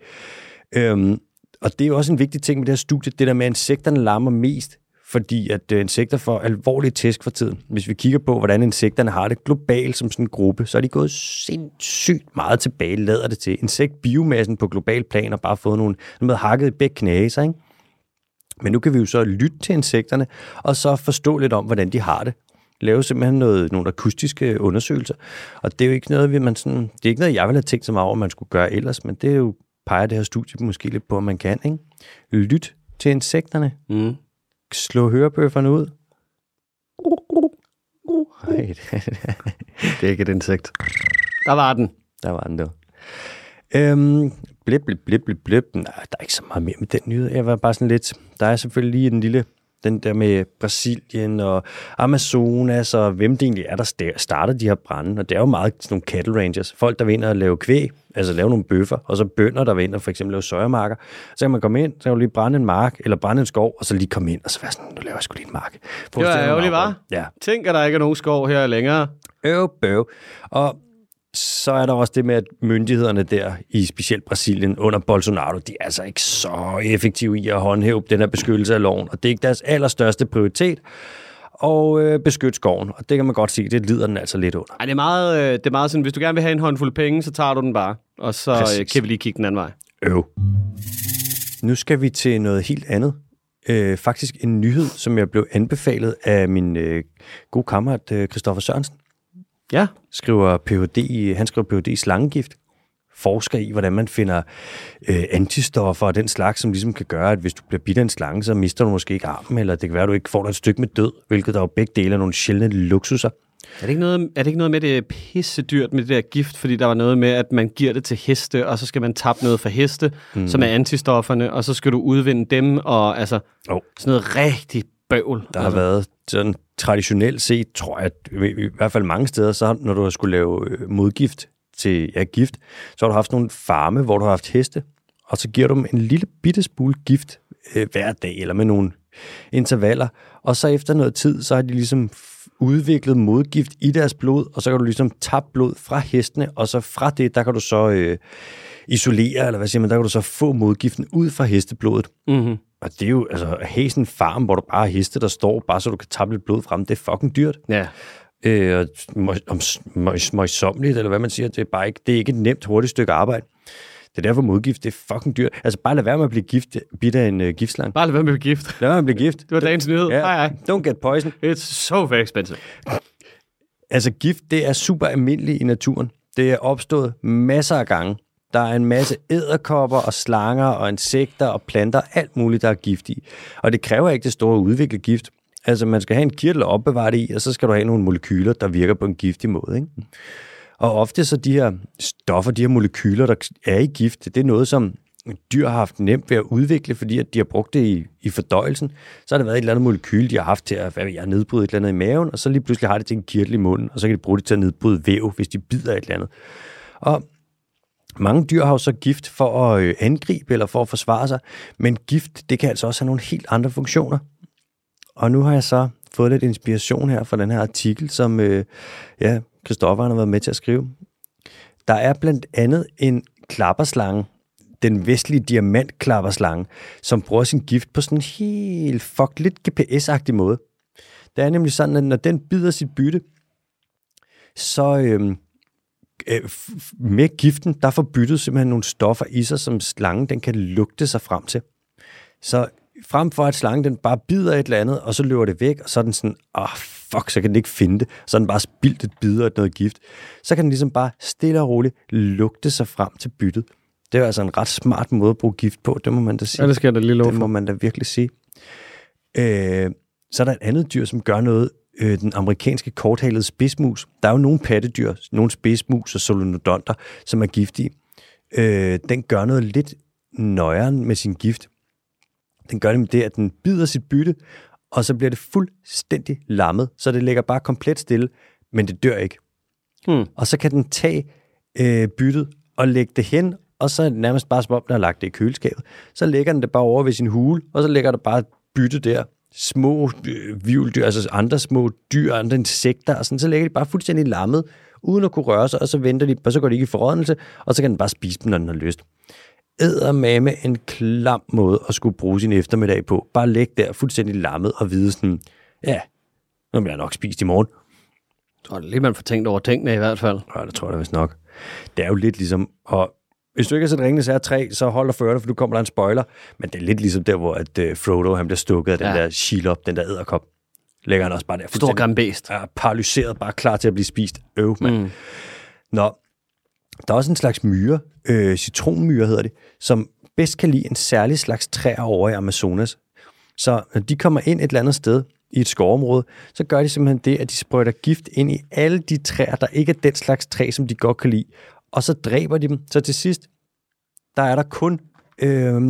Øhm, og det er jo også en vigtig ting med det her studie, det der med, at insekterne larmer mest, fordi at øh, insekter får alvorlige tæsk for tiden. Hvis vi kigger på, hvordan insekterne har det globalt som sådan en gruppe, så er de gået sindssygt meget tilbage, lader det til. Insektbiomassen på global plan har bare fået nogle, med hakket i begge knæser, ikke? Men nu kan vi jo så lytte til insekterne, og så forstå lidt om, hvordan de har det. Lave simpelthen noget, nogle akustiske undersøgelser. Og det er jo ikke noget, vi man sådan, det er ikke noget, jeg ville have tænkt så meget over, man skulle gøre ellers, men det er jo, peger det her studie måske lidt på, at man kan, ikke? Lyt til insekterne. Mm. Slå hørebøfferne ud. Ej, Det er ikke et insekt. Der var den. der var den der. Øhm, blip, blip, blip, blip, blip. Nej, der er ikke så meget mere med den nyhed. Jeg var bare sådan lidt... Der er selvfølgelig lige en lille Den der med Brasilien og Amazonas og hvem det egentlig er, der sta- starter de her brænde. Og det er jo meget sådan nogle cattle rangers. Folk, der vil ind og lave kvæg, altså lave nogle bøffer, og så bønder, der vil ind og for eksempel lave søjermarker. Så kan man komme ind, så kan du lige brænde en mark, eller brænde en skov, og så lige komme ind, og så være sådan, nu laver jeg sgu lige en mark. Det Forestil var ærgerligt, var? Ja, Tænk, at der ikke er nogen skov her længere. øv, bøv. Og så er der også det med, at myndighederne der i specielt Brasilien under Bolsonaro, de er altså ikke så effektive i at håndhæve den her beskyttelse af loven, og det er ikke deres allerstørste prioritet at øh, beskytte skoven, og det kan man godt se, det lider den altså lidt under. Ej, det er meget, øh, det er meget sådan, hvis du gerne vil have en håndfuld penge, så tager du den bare. Og så øh, kan vi lige kigge den anden vej. Øv. Nu skal vi til noget helt andet. Øh, faktisk en nyhed, som jeg blev anbefalet af min øh, gode kammerat øh, Christoffer Sørensen. Ja. skriver PhD han skriver PhD i slangegift, forsker i, hvordan man finder øh, antistoffer og den slags, som ligesom kan gøre, at hvis du bliver bidt af en slange, så mister du måske ikke armen, eller det kan være, at du ikke får dig et stykke med død, hvilket der er jo begge dele af nogle sjældne luksuser. Er det, ikke noget, er det ikke noget med, det er pisse dyrt med det der gift, fordi der var noget med, at man giver det til heste, og så skal man tappe noget for heste, mm. som er antistofferne, og så skal du udvinde dem, og altså Jo. sådan noget rigtig bøvl. Der har altså. været sådan traditionelt set, tror jeg, at i, hvert fald mange steder, så når du har skulle lave øh, modgift til ja, gift, så har du haft nogle farme, hvor du har haft heste, og så giver du dem en lille bitte smule gift øh, hver dag, eller med nogle intervaller, og så efter noget tid, så har de ligesom udviklet modgift i deres blod, og så kan du ligesom tabe blod fra hestene, og så fra det, der kan du så øh, isolere, eller hvad siger man, der kan du så få modgiften ud fra hesteblodet. Mm-hmm. Og det er jo, altså, have sådan en farm, hvor du bare har heste, der står, bare så du kan tabe lidt blod frem, det er fucking dyrt. Ja. Øh, og møj- om- møj- møjsommeligt, eller hvad man siger, det er bare ikke, det er ikke et nemt, hurtigt stykke arbejde. Det er derfor modgift, det er fucking dyrt. Altså bare lad være med at blive gift, bidt af en uh, giftslang. Bare lad være med at blive gift. Lad være med at blive gift. Det var dagens nyhed. Ja, Hej, hej. Don't get poison. It's so very expensive. Altså gift, det er super almindeligt i naturen. Det er opstået masser af gange. Der er en masse æderkopper og slanger og insekter og planter, alt muligt, der er giftige. Og det kræver ikke det store at udvikle gift. Altså man skal have en kirtel at opbevare det i, og så skal du have nogle molekyler, der virker på en giftig måde. Ikke? Og ofte så de her stoffer, de her molekyler, der er i gift, det er noget, som dyr har haft nemt ved at udvikle, fordi at de har brugt det i, i fordøjelsen. Så har der været et eller andet molekyl, de har haft til at hvad ved jeg, nedbryde et eller andet i maven, og så lige pludselig har det til en kirtel i munden, og så kan de bruge det til at nedbryde væv, hvis de bider et eller andet. Og mange dyr har jo så gift for at øh, angribe eller for at forsvare sig, men gift, det kan altså også have nogle helt andre funktioner. Og nu har jeg så fået lidt inspiration her fra den her artikel, som øh, ja, Christoffer har været med til at skrive. Der er blandt andet en klapperslange, den vestlige diamantklapperslange, som bruger sin gift på sådan en helt fuck lidt GPS-agtig måde. Det er nemlig sådan, at når den bider sit bytte, så øh, med giften, der får byttet simpelthen nogle stoffer i sig, som slangen den kan lugte sig frem til. Så frem for at slangen den bare bider et eller andet, og så løber det væk, og så er den sådan, ah oh, fuck, så kan den ikke finde det. Så er den bare spildt et bid af noget gift. Så kan den ligesom bare stille og roligt lugte sig frem til byttet. Det er altså en ret smart måde at bruge gift på, det må man da sige. Ja, det skal jeg da lige love Det må man da virkelig sige. Øh, så er der et andet dyr, som gør noget. Øh, den amerikanske korthalede spidsmus. Der er jo nogle pattedyr, nogle spidsmus og solonodonter, som er giftige. Øh, den gør noget lidt nøjeren med sin gift. Den gør nemlig det, at den bider sit bytte, og så bliver det fuldstændig lammet, så det ligger bare komplet stille, men det dør ikke. Hmm. Og så kan den tage øh, byttet og lægge det hen, og så er det nærmest bare som om, den har lagt det i køleskabet. Så lægger den det bare over ved sin hule, og så lægger der bare bytte der. Små øh, vivldyr, altså andre små dyr, andre insekter, og sådan, så lægger de bare fuldstændig lammet, uden at kunne røre sig, og så venter de, og så går de ikke i forrådnelse, og så kan den bare spise dem, når den har lyst. Eddermame en klam måde at skulle bruge sin eftermiddag på. Bare læg der fuldstændig lammet og vide sådan, ja, nu bliver jeg nok spist i morgen. Jeg tror, det er lige, man får tænkt over tingene i hvert fald. Ja, det tror jeg da vist nok. Det er jo lidt ligesom, og hvis du ikke har set Ringenes Herre 3, så hold dig for for du kommer der en spoiler. Men det er lidt ligesom der, hvor at, uh, Frodo han bliver stukket af den Ja. der Shelob, den der æderkop. Lægger han også bare der. Stor gammel bæst. er paralyseret, bare klar til at blive spist. Øv, mand. Mm. Nå, der er også en slags myre, øh, citronmyre hedder det, som bedst kan lide en særlig slags træer over i Amazonas. Så når de kommer ind et eller andet sted i et skovområde, så gør de simpelthen det, at de sprøjter gift ind i alle de træer, der ikke er den slags træ, som de godt kan lide. Og så dræber de dem. Så til sidst, der er der kun, øh,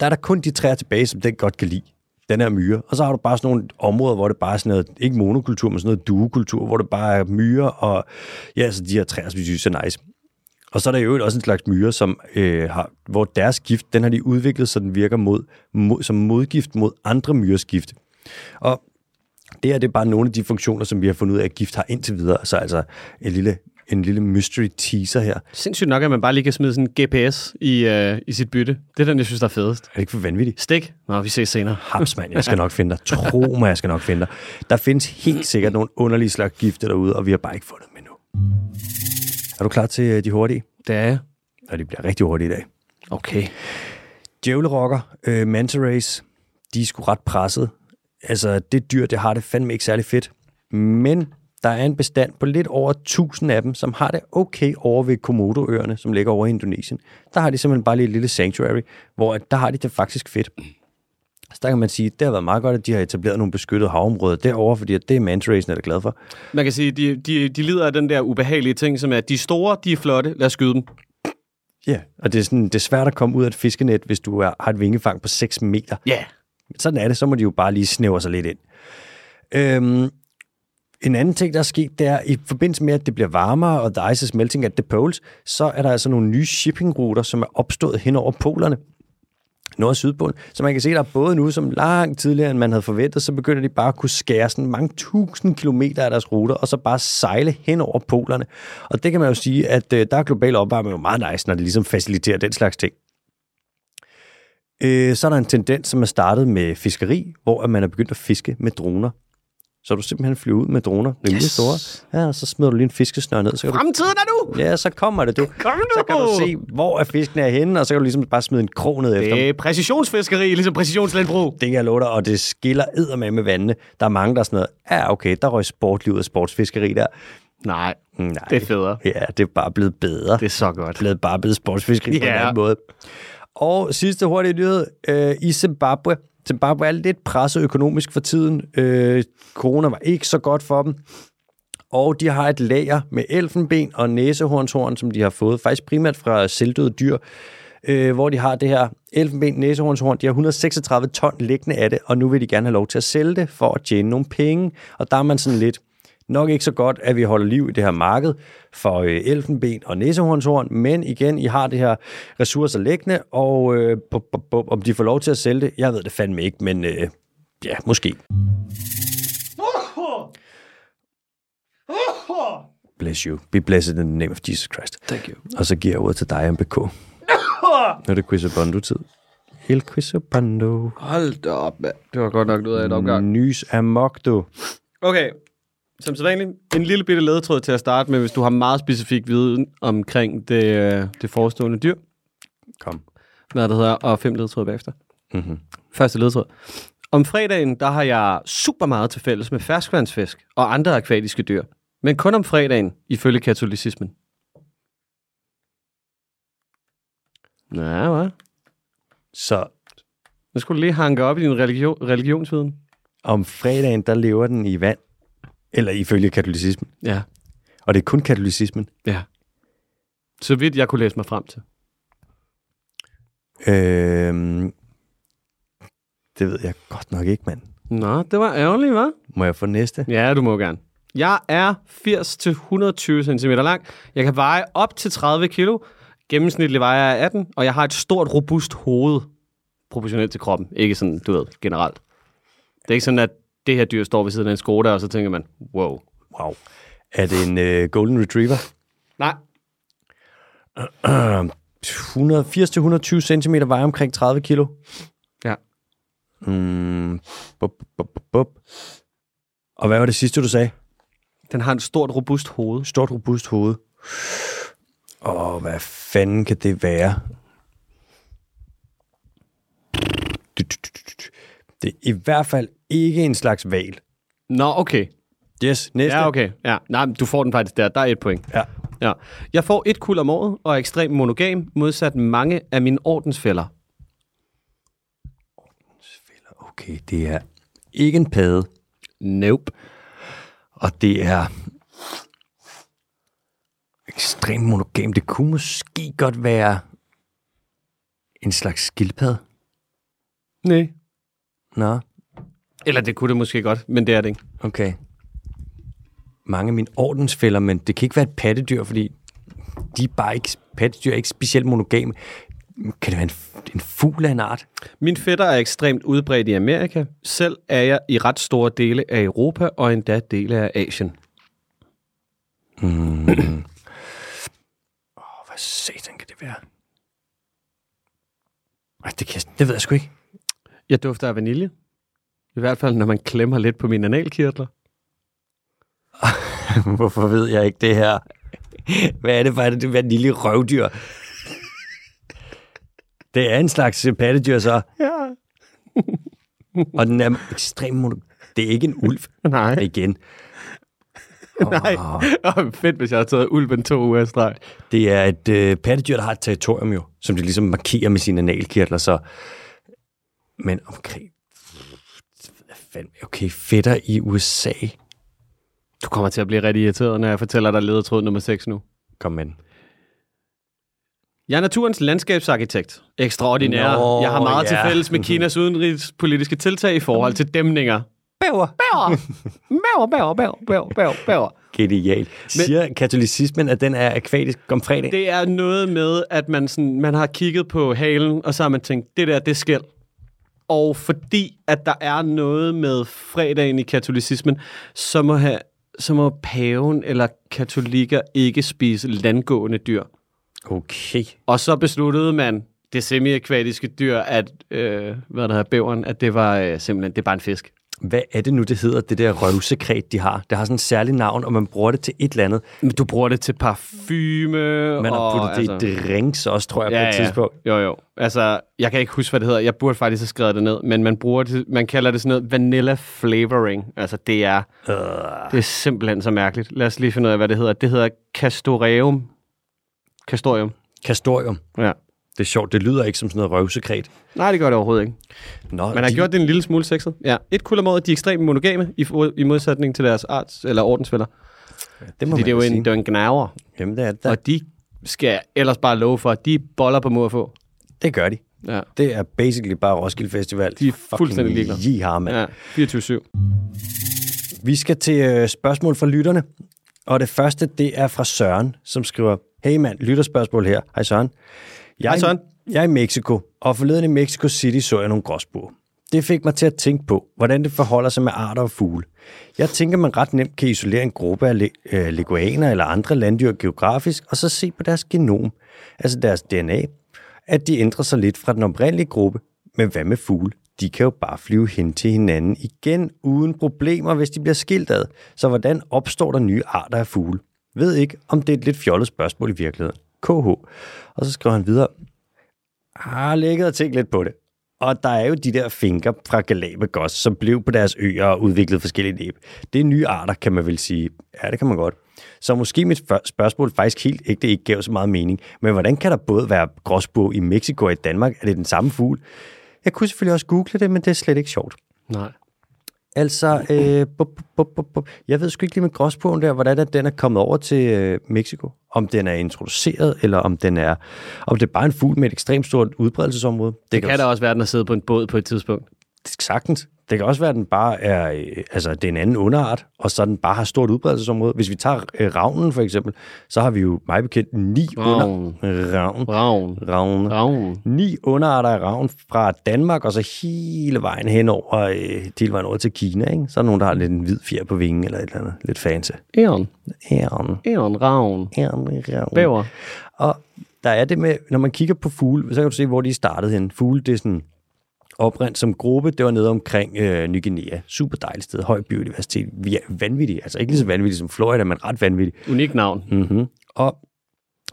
der er der kun de træer tilbage, som den godt kan lide. den her myre. Og så har du bare sådan nogle områder, hvor det bare er sådan noget, ikke monokultur, men sådan noget duekultur, hvor det bare er myre, og ja, så de her træer, som vi synes er nice. Og så er der jo også en slags myre, som, øh, har, hvor deres gift, den har de udviklet, så den virker mod, mod, som modgift mod andre myres gift. Og det her det er bare nogle af de funktioner, som vi har fundet ud af, at gift har indtil videre. Så altså en lille, en lille mystery teaser her. Sindssygt nok, at man bare lige kan smide sådan en GPS i, øh, i sit bytte. Det er den, jeg synes, der er fedest. Er det ikke for vanvittigt? Stik. Nå, vi ses senere. Haps, mand. Jeg skal nok finde dig. Tro mig, jeg skal nok finde dig. Der findes helt sikkert nogle underlige slags gifte derude, og vi har bare ikke fundet dem endnu. Er du klar til øh, de hurtige? Det er jeg. Og de bliver rigtig hurtige i dag. Okay. Djævlerokker, øh, manta rays, de er sgu ret presset. Altså, det dyr, det har det fandme ikke særlig fedt. Men der er en bestand på lidt over 1000 af dem, som har det okay over ved Komodoøerne, som ligger over i Indonesien. Der har de simpelthen bare lige et lille sanctuary, hvor at der har de det faktisk fedt. Så der kan man sige, at det har været meget godt, at de har etableret nogle beskyttede havområder derovre, fordi at det er der er glad for. Man kan sige, de, de, de lider af den der ubehagelige ting, som er, de er store, de er flotte, lad os skyde dem. Ja, og det er, sådan, det er svært at komme ud af et fiskenet, hvis du er, har et vingefang på 6 meter. Ja. Yeah. Sådan er det, så må de jo bare lige snævre sig lidt ind. Øhm, en anden ting, der er sket, det er, i forbindelse med, at det bliver varmere, og der ice is melting at the poles, så er der altså nogle nye shippingruter, som er opstået hen over polerne. Nord- og Sydpolen. Så man kan se, der er både nu, som langt tidligere, end man havde forventet, så begynder de bare at kunne skære sådan mange tusind kilometer af deres ruter, og så bare sejle hen over polerne. Og det kan man jo sige, at øh, der er global opvarmning jo meget nice, når det ligesom faciliterer den slags ting. Øh, så er der en tendens, som er startet med fiskeri, hvor man er begyndt at fiske med droner. Så du simpelthen flyver ud med droner, rimelig Yes. store. Ja, og så smider du lige en fiskesnør ned, så kan du Fremtiden er nu! Ja, så kommer det, du. Kom nu! Så kan du se, hvor er fisken er henne, og så kan du ligesom bare smide en krog ned efter. Det er præcisionsfiskeri, ligesom præcisionslandbrug. Det kan jeg love dig, og det skiller eddermame med vandene. Der er mange, der er sådan noget, ja okay, der røg sportlivet af sportsfiskeri der. Nej, Nej, det er federe. Ja, det er bare blevet bedre. Det er så godt. blevet bare blevet sportsfiskeri på en anden måde. Og sidste hurtige nyhed. Øh, I Zimbabwe. Zimbabwe er lidt presset økonomisk for tiden. Øh, corona var ikke så godt for dem. Og de har et lager med elfenben og næsehornshorn, som de har fået, faktisk primært fra selvdøde dyr, øh, hvor de har det her elfenben, næsehornshorn. De har 136 ton liggende af det, og nu vil de gerne have lov til at sælge det for at tjene nogle penge. Og der er man sådan lidt, nok ikke så godt, at vi holder liv i det her marked for øh, elfenben og næsehornshorn, men igen, I har det her ressourcer liggende, og øh, bup, bup, bup, om de får lov til at sælge det, jeg ved det fandme ikke, men øh, ja, måske. Bless you. Be blessed in the name of Jesus Christ. Thank you. Og så giver jeg ordet til dig, MBK. Nu er det Quizabando-tid. El Quizabando. Hold da op, mand. Det var godt nok noget af en omgang. Nys amok, du. Okay, som sædvanligt, en lille bitte ledetråd til at starte med, hvis du har meget specifik viden omkring det, det forestående dyr, Kom. hvad det hedder, og fem ledetråde bagefter. Mm-hmm. Første ledetråd. Om fredagen, der har jeg super meget til fælles med ferskvandsfisk og andre akvatiske dyr. Men kun om fredagen, ifølge katolicismen. Ja, hvad? Så Nu skulle du lige hanke op i din religion, religionsviden. om fredagen, der lever den i vand. Eller ifølge katolicismen. Ja, Og det er kun katolicismen. ja. Så vidt jeg kunne læse mig frem til. Øhm, det ved jeg godt nok ikke, mand. Nå, det var ærgerligt, hva'? Må jeg få næste? Ja, du må gerne. Jeg er 80-120 cm lang. Jeg kan veje op til 30 kilo. Gennemsnitlig vejer jeg 18, og jeg har et stort, robust hoved proportionelt til kroppen. Ikke sådan, du ved, generelt. Det er ikke sådan, at det her dyr står ved siden af en Skoda, og så tænker man, wow. Wow. Er det en øh, golden retriever? Nej, 180-120 cm vejer omkring 30 kilo. Ja. Mm, bup, bup, bup, bup. Og hvad var det sidste, du sagde? den har et stort, robust hoved. Stort, robust hoved. Og hvad fanden kan det være? Det er i hvert fald ikke en slags val. Nå, okay. Yes, næste. Ja, okay. Ja. Nej, men du får den faktisk der. Der er et point. Ja. Ja. Jeg får et kul om året og er ekstremt monogam, modsat mange af mine ordensfælder. Okay, det er ikke en padde, Nope. og det er ekstremt monogam. Det kunne måske godt være en slags skildpadde. Nej. Nå, Eller det kunne det måske godt, men det er det ikke. Okay. Mange af mine ordensfælder, men det kan ikke være et pattedyr, fordi de er bare ikke, pattedyr er ikke specielt monogame. Kan det være en, en fugl af en art? Min fætter er ekstremt udbredt i Amerika. Selv er jeg i ret store dele af Europa og endda dele af Asien. Mm. Åh, oh, hvad satan kan det være? Ej, det, kan, det ved jeg sgu ikke. Jeg dufter af vanilje. I hvert fald, når man klemmer lidt på mine analkirtler. *laughs* Hvorfor ved jeg ikke det her? Hvad er det for det vanilje røvdyr? Det er en slags pattedyr så, Ja. og den er ekstremt mono... Det er ikke en ulv Nej. igen. *laughs* Nej. Oh, fedt, hvis jeg har taget ulven to uger streg. Det er et øh, pattedyr, der har et territorium jo, som det ligesom markerer med sine analkirtler, så... Men omkring... Okay, fætter i USA. Du kommer til at blive rigtig irriteret, når jeg fortæller dig ledetråd nummer 6 nu. Kom med den. Jeg er naturens landskabsarkitekt. Ekstraordinær. Nå, jeg har meget til ja. fælles med Kinas udenrigspolitiske tiltag i forhold til dæmninger. Bæver. Bæver, bæver, bæver, bæver, bæver, bæver, bæver. Genial. Siger katolicismen, at den er akvatisk om fredag? Det er noget med, at man, sådan, man har kigget på halen, og så har man tænkt, det der, det skal. Og fordi, at der er noget med fredagen i katolicismen, så må, have, så må paven eller katolikker ikke spise landgående dyr. Okay. Og så besluttede man, det semi-akvatiske dyr, at, øh, hvad der hedder, bæveren, at det var øh, simpelthen, det er bare en fisk. Hvad er det nu, det hedder, det der røvsekret, de har? Det har sådan et særligt navn, og man bruger det til et eller andet. Men du bruger det til parfume. Man har og, puttet det i drinks også, tror jeg, på et tidspunkt. Jo, jo. Altså, jeg kan ikke huske, hvad det hedder. Jeg burde faktisk have skrevet det ned, men man bruger det, man kalder det sådan noget vanilla flavoring. Altså, det er, Uh, det er simpelthen så mærkeligt. Lad os lige finde ud af, hvad det hedder. Det hedder castoreum. Castorium. Castorium. Ja. Det er sjovt, det lyder ikke som sådan noget røvsekret. Nej, det gør det overhovedet ikke. Nå, Man har de, gjort det en lille smule sexet. Ja. Et kul om året, de er ekstremt monogame i, i modsætning til deres arts, eller ordensfælder. det må Fordi man det er jo en, sige. det er jo en gnaver. Jamen, det er det. da. Og de skal ellers bare love for, at de boller på mor at få. Det gør de. Ja. Det er basically bare Roskilde Festival. De er fuldstændig ligeglade. ligeglade. mand. ja. 24-7. Vi skal til øh, spørgsmål fra lytterne. Og det første, det er fra Søren, som skriver, Hey mand, lytterspørgsmål her. Hej Søren. Jeg, Hej. Jeg er i Mexico, og forleden i Mexico City så jeg nogle gråsbuer. Det fik mig til at tænke på, hvordan det forholder sig med arter og fugle. Jeg tænker, man ret nemt kan isolere en gruppe af le- øh, leguaner eller andre landdyr geografisk, og så se på deres genom, altså deres DNA, at de ændrer sig lidt fra den oprindelige gruppe. Men hvad med fugle? De kan jo bare flyve hen til hinanden igen uden problemer, hvis de bliver skilt ad. Så hvordan opstår der nye arter af fugle? Ved ikke, om det er et lidt fjollet spørgsmål i virkeligheden. KH. Og så skriver han videre, ah, har ligget og tænkt lidt på det. Og der er jo de der finker fra Galapagos, som blev på deres øer og udviklede forskellige næb. Det er nye arter, kan man vel sige. Ja, det kan man godt. Så måske mit spørgsmål faktisk helt ægte ikke gav så meget mening. Men hvordan kan der både være gråsbog i Mexico og i Danmark? Er det den samme fugl? Jeg kunne selvfølgelig også google det, men det er slet ikke sjovt. Nej. Altså, øh, jeg ved sgu ikke lige med gråsbogen der, hvordan den er kommet over til øh, Mexico. Om den er introduceret, eller om den er, om det er bare en fugl med et ekstremt stort udbredelsesområde. Det kan da også være, at den har siddet på en båd på et tidspunkt. Sagtens. Det kan også være, at den bare er, øh, altså, det er en anden underart, og så den bare har stort udbredelsesområde. Hvis vi tager øh, ravnen for eksempel, så har vi jo meget bekendt ni Ravn. under... Ravn. Ravn. Ravn. Ravn. Ni underarter af ravn fra Danmark, og så hele vejen hen over, øh, hele vejen over til Kina. Ikke? Så er der nogen, der har lidt en hvid fjer på vingen, eller et eller andet. Lidt fancy. Æren. Æren. Æren. Ravn. Æren. ravn. Bæver. Og der er det med, når man kigger på fugle, så kan du se, hvor de startede hen. Fugle, det er sådan oprindt som gruppe, det var nede omkring øh, Ny Guinea. Super dejligt sted, høj biodiversitet. Vi er vanvittige, altså ikke lige så vanvittige som Florida, men ret vanvittige. Unik navn. Mm-hmm. Og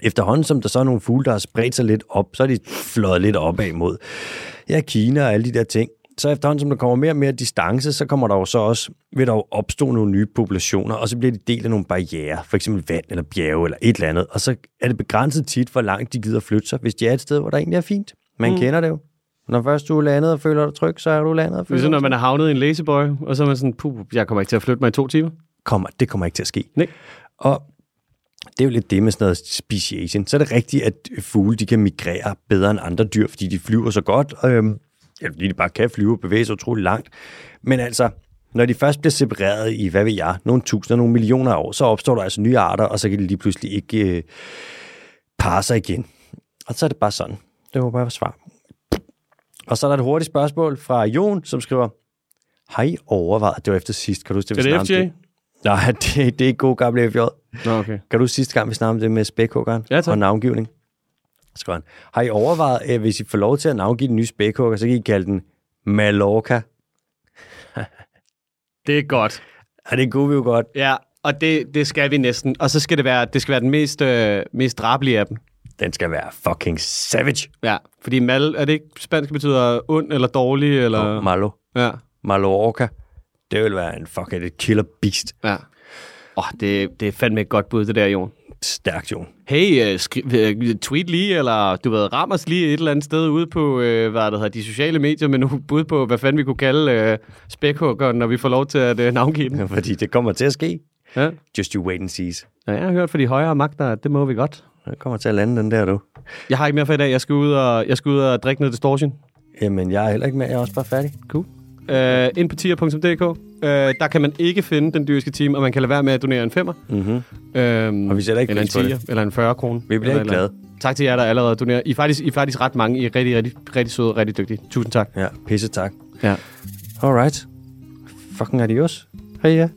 efterhånden, som der så er nogle fugle, der har spredt sig lidt op, så er de fløjet lidt opad mod ja, Kina og alle de der ting. Så efterhånden, som der kommer mere og mere distance, så kommer der jo så også, vil der jo opstå nogle nye populationer, og så bliver de del af nogle barriere, for eksempel vand eller bjerge eller et eller andet, og så er det begrænset tit, hvor langt de gider flytte sig, hvis de er et sted, hvor der egentlig er fint. Man mm. kender det jo. Når først du er landet og føler dig tryg, så er du landet og føler Ligesom når man er havnet i en lazyboy, og så er man sådan, puh, jeg kommer ikke til at flytte mig i to timer. kommer, det kommer ikke til at ske. Nej. Og det er jo lidt det med sådan noget speciation. Så er det rigtigt, at fugle de kan migrere bedre end andre dyr, fordi de flyver så godt. Øhm, Ja, fordi de bare kan flyve og bevæge sig utrolig langt. Men altså, når de først bliver separeret i, hvad ved jeg, nogle tusinder, nogle millioner af år, så opstår der altså nye arter, og så kan de lige pludselig ikke øh, parre sig igen. Og så er det bare sådan. Det var bare svar. Og så er der et hurtigt spørgsmål fra Jon, som skriver, har I overvejet, det var efter sidst, kan du huske det, Er det FJ? Nej, *laughs* det, det er ikke god gammel FJ. Nå, okay. Kan du sidste gang, vi snakkede om det med spækhuggeren Ja, tak. og navngivning? Skriver han, har I overvejet, at hvis I får lov til at navngive den nye spækhugger, så kan I kalde den Mallorca? *laughs* Det er godt. Ja, det kunne vi jo godt. Ja, og det, det skal vi næsten. Og så skal det være, det skal være den mest, øh, mest drabelige af dem. Den skal være fucking savage. Ja, fordi mal, er det ikke spansk betyder ond eller dårlig? Eller... Og Malo. Ja, Mallorca. Det vil være en fucking et killer beast. ja. Åh, oh, det, det er fandme et godt bud, det der, Jon. Stærkt, Jon. Hey, uh, skri- uh, tweet lige, eller du ved, ram os lige et eller andet sted ude på, uh, hvad det hedder, de sociale medier, med nogle bud på, hvad fanden vi kunne kalde uh, spækhuggeren, når vi får lov til at uh, navngive den. *laughs* Fordi det kommer til at ske. Ja. Just you wait and see. ja, jeg har hørt fra de højere magter, at det må vi godt. Det kommer til at lande den der, du. Jeg har ikke mere for i dag. Jeg skal ud og, jeg skal ud og drikke noget distortion. Jamen, jeg er heller ikke med. Jeg er også bare færdig. Cool. Uh, ind på tier.dk. Uh, der kan man ikke finde den dyriske time, og man kan lade være med at donere en femmer. Mm-hmm. Um, Og vi sætter ikke eller en pris på det. 10'er, eller en 40 kroner. Vi bliver ikke andet. Tak til jer, der allerede donerer. I er faktisk, I er faktisk ret mange. I er rigtig, rigtig, rigtig søde og rigtig dygtige. Tusind tak. Ja, pisse tak. Ja. Alright. Fucking adios. Hej ja.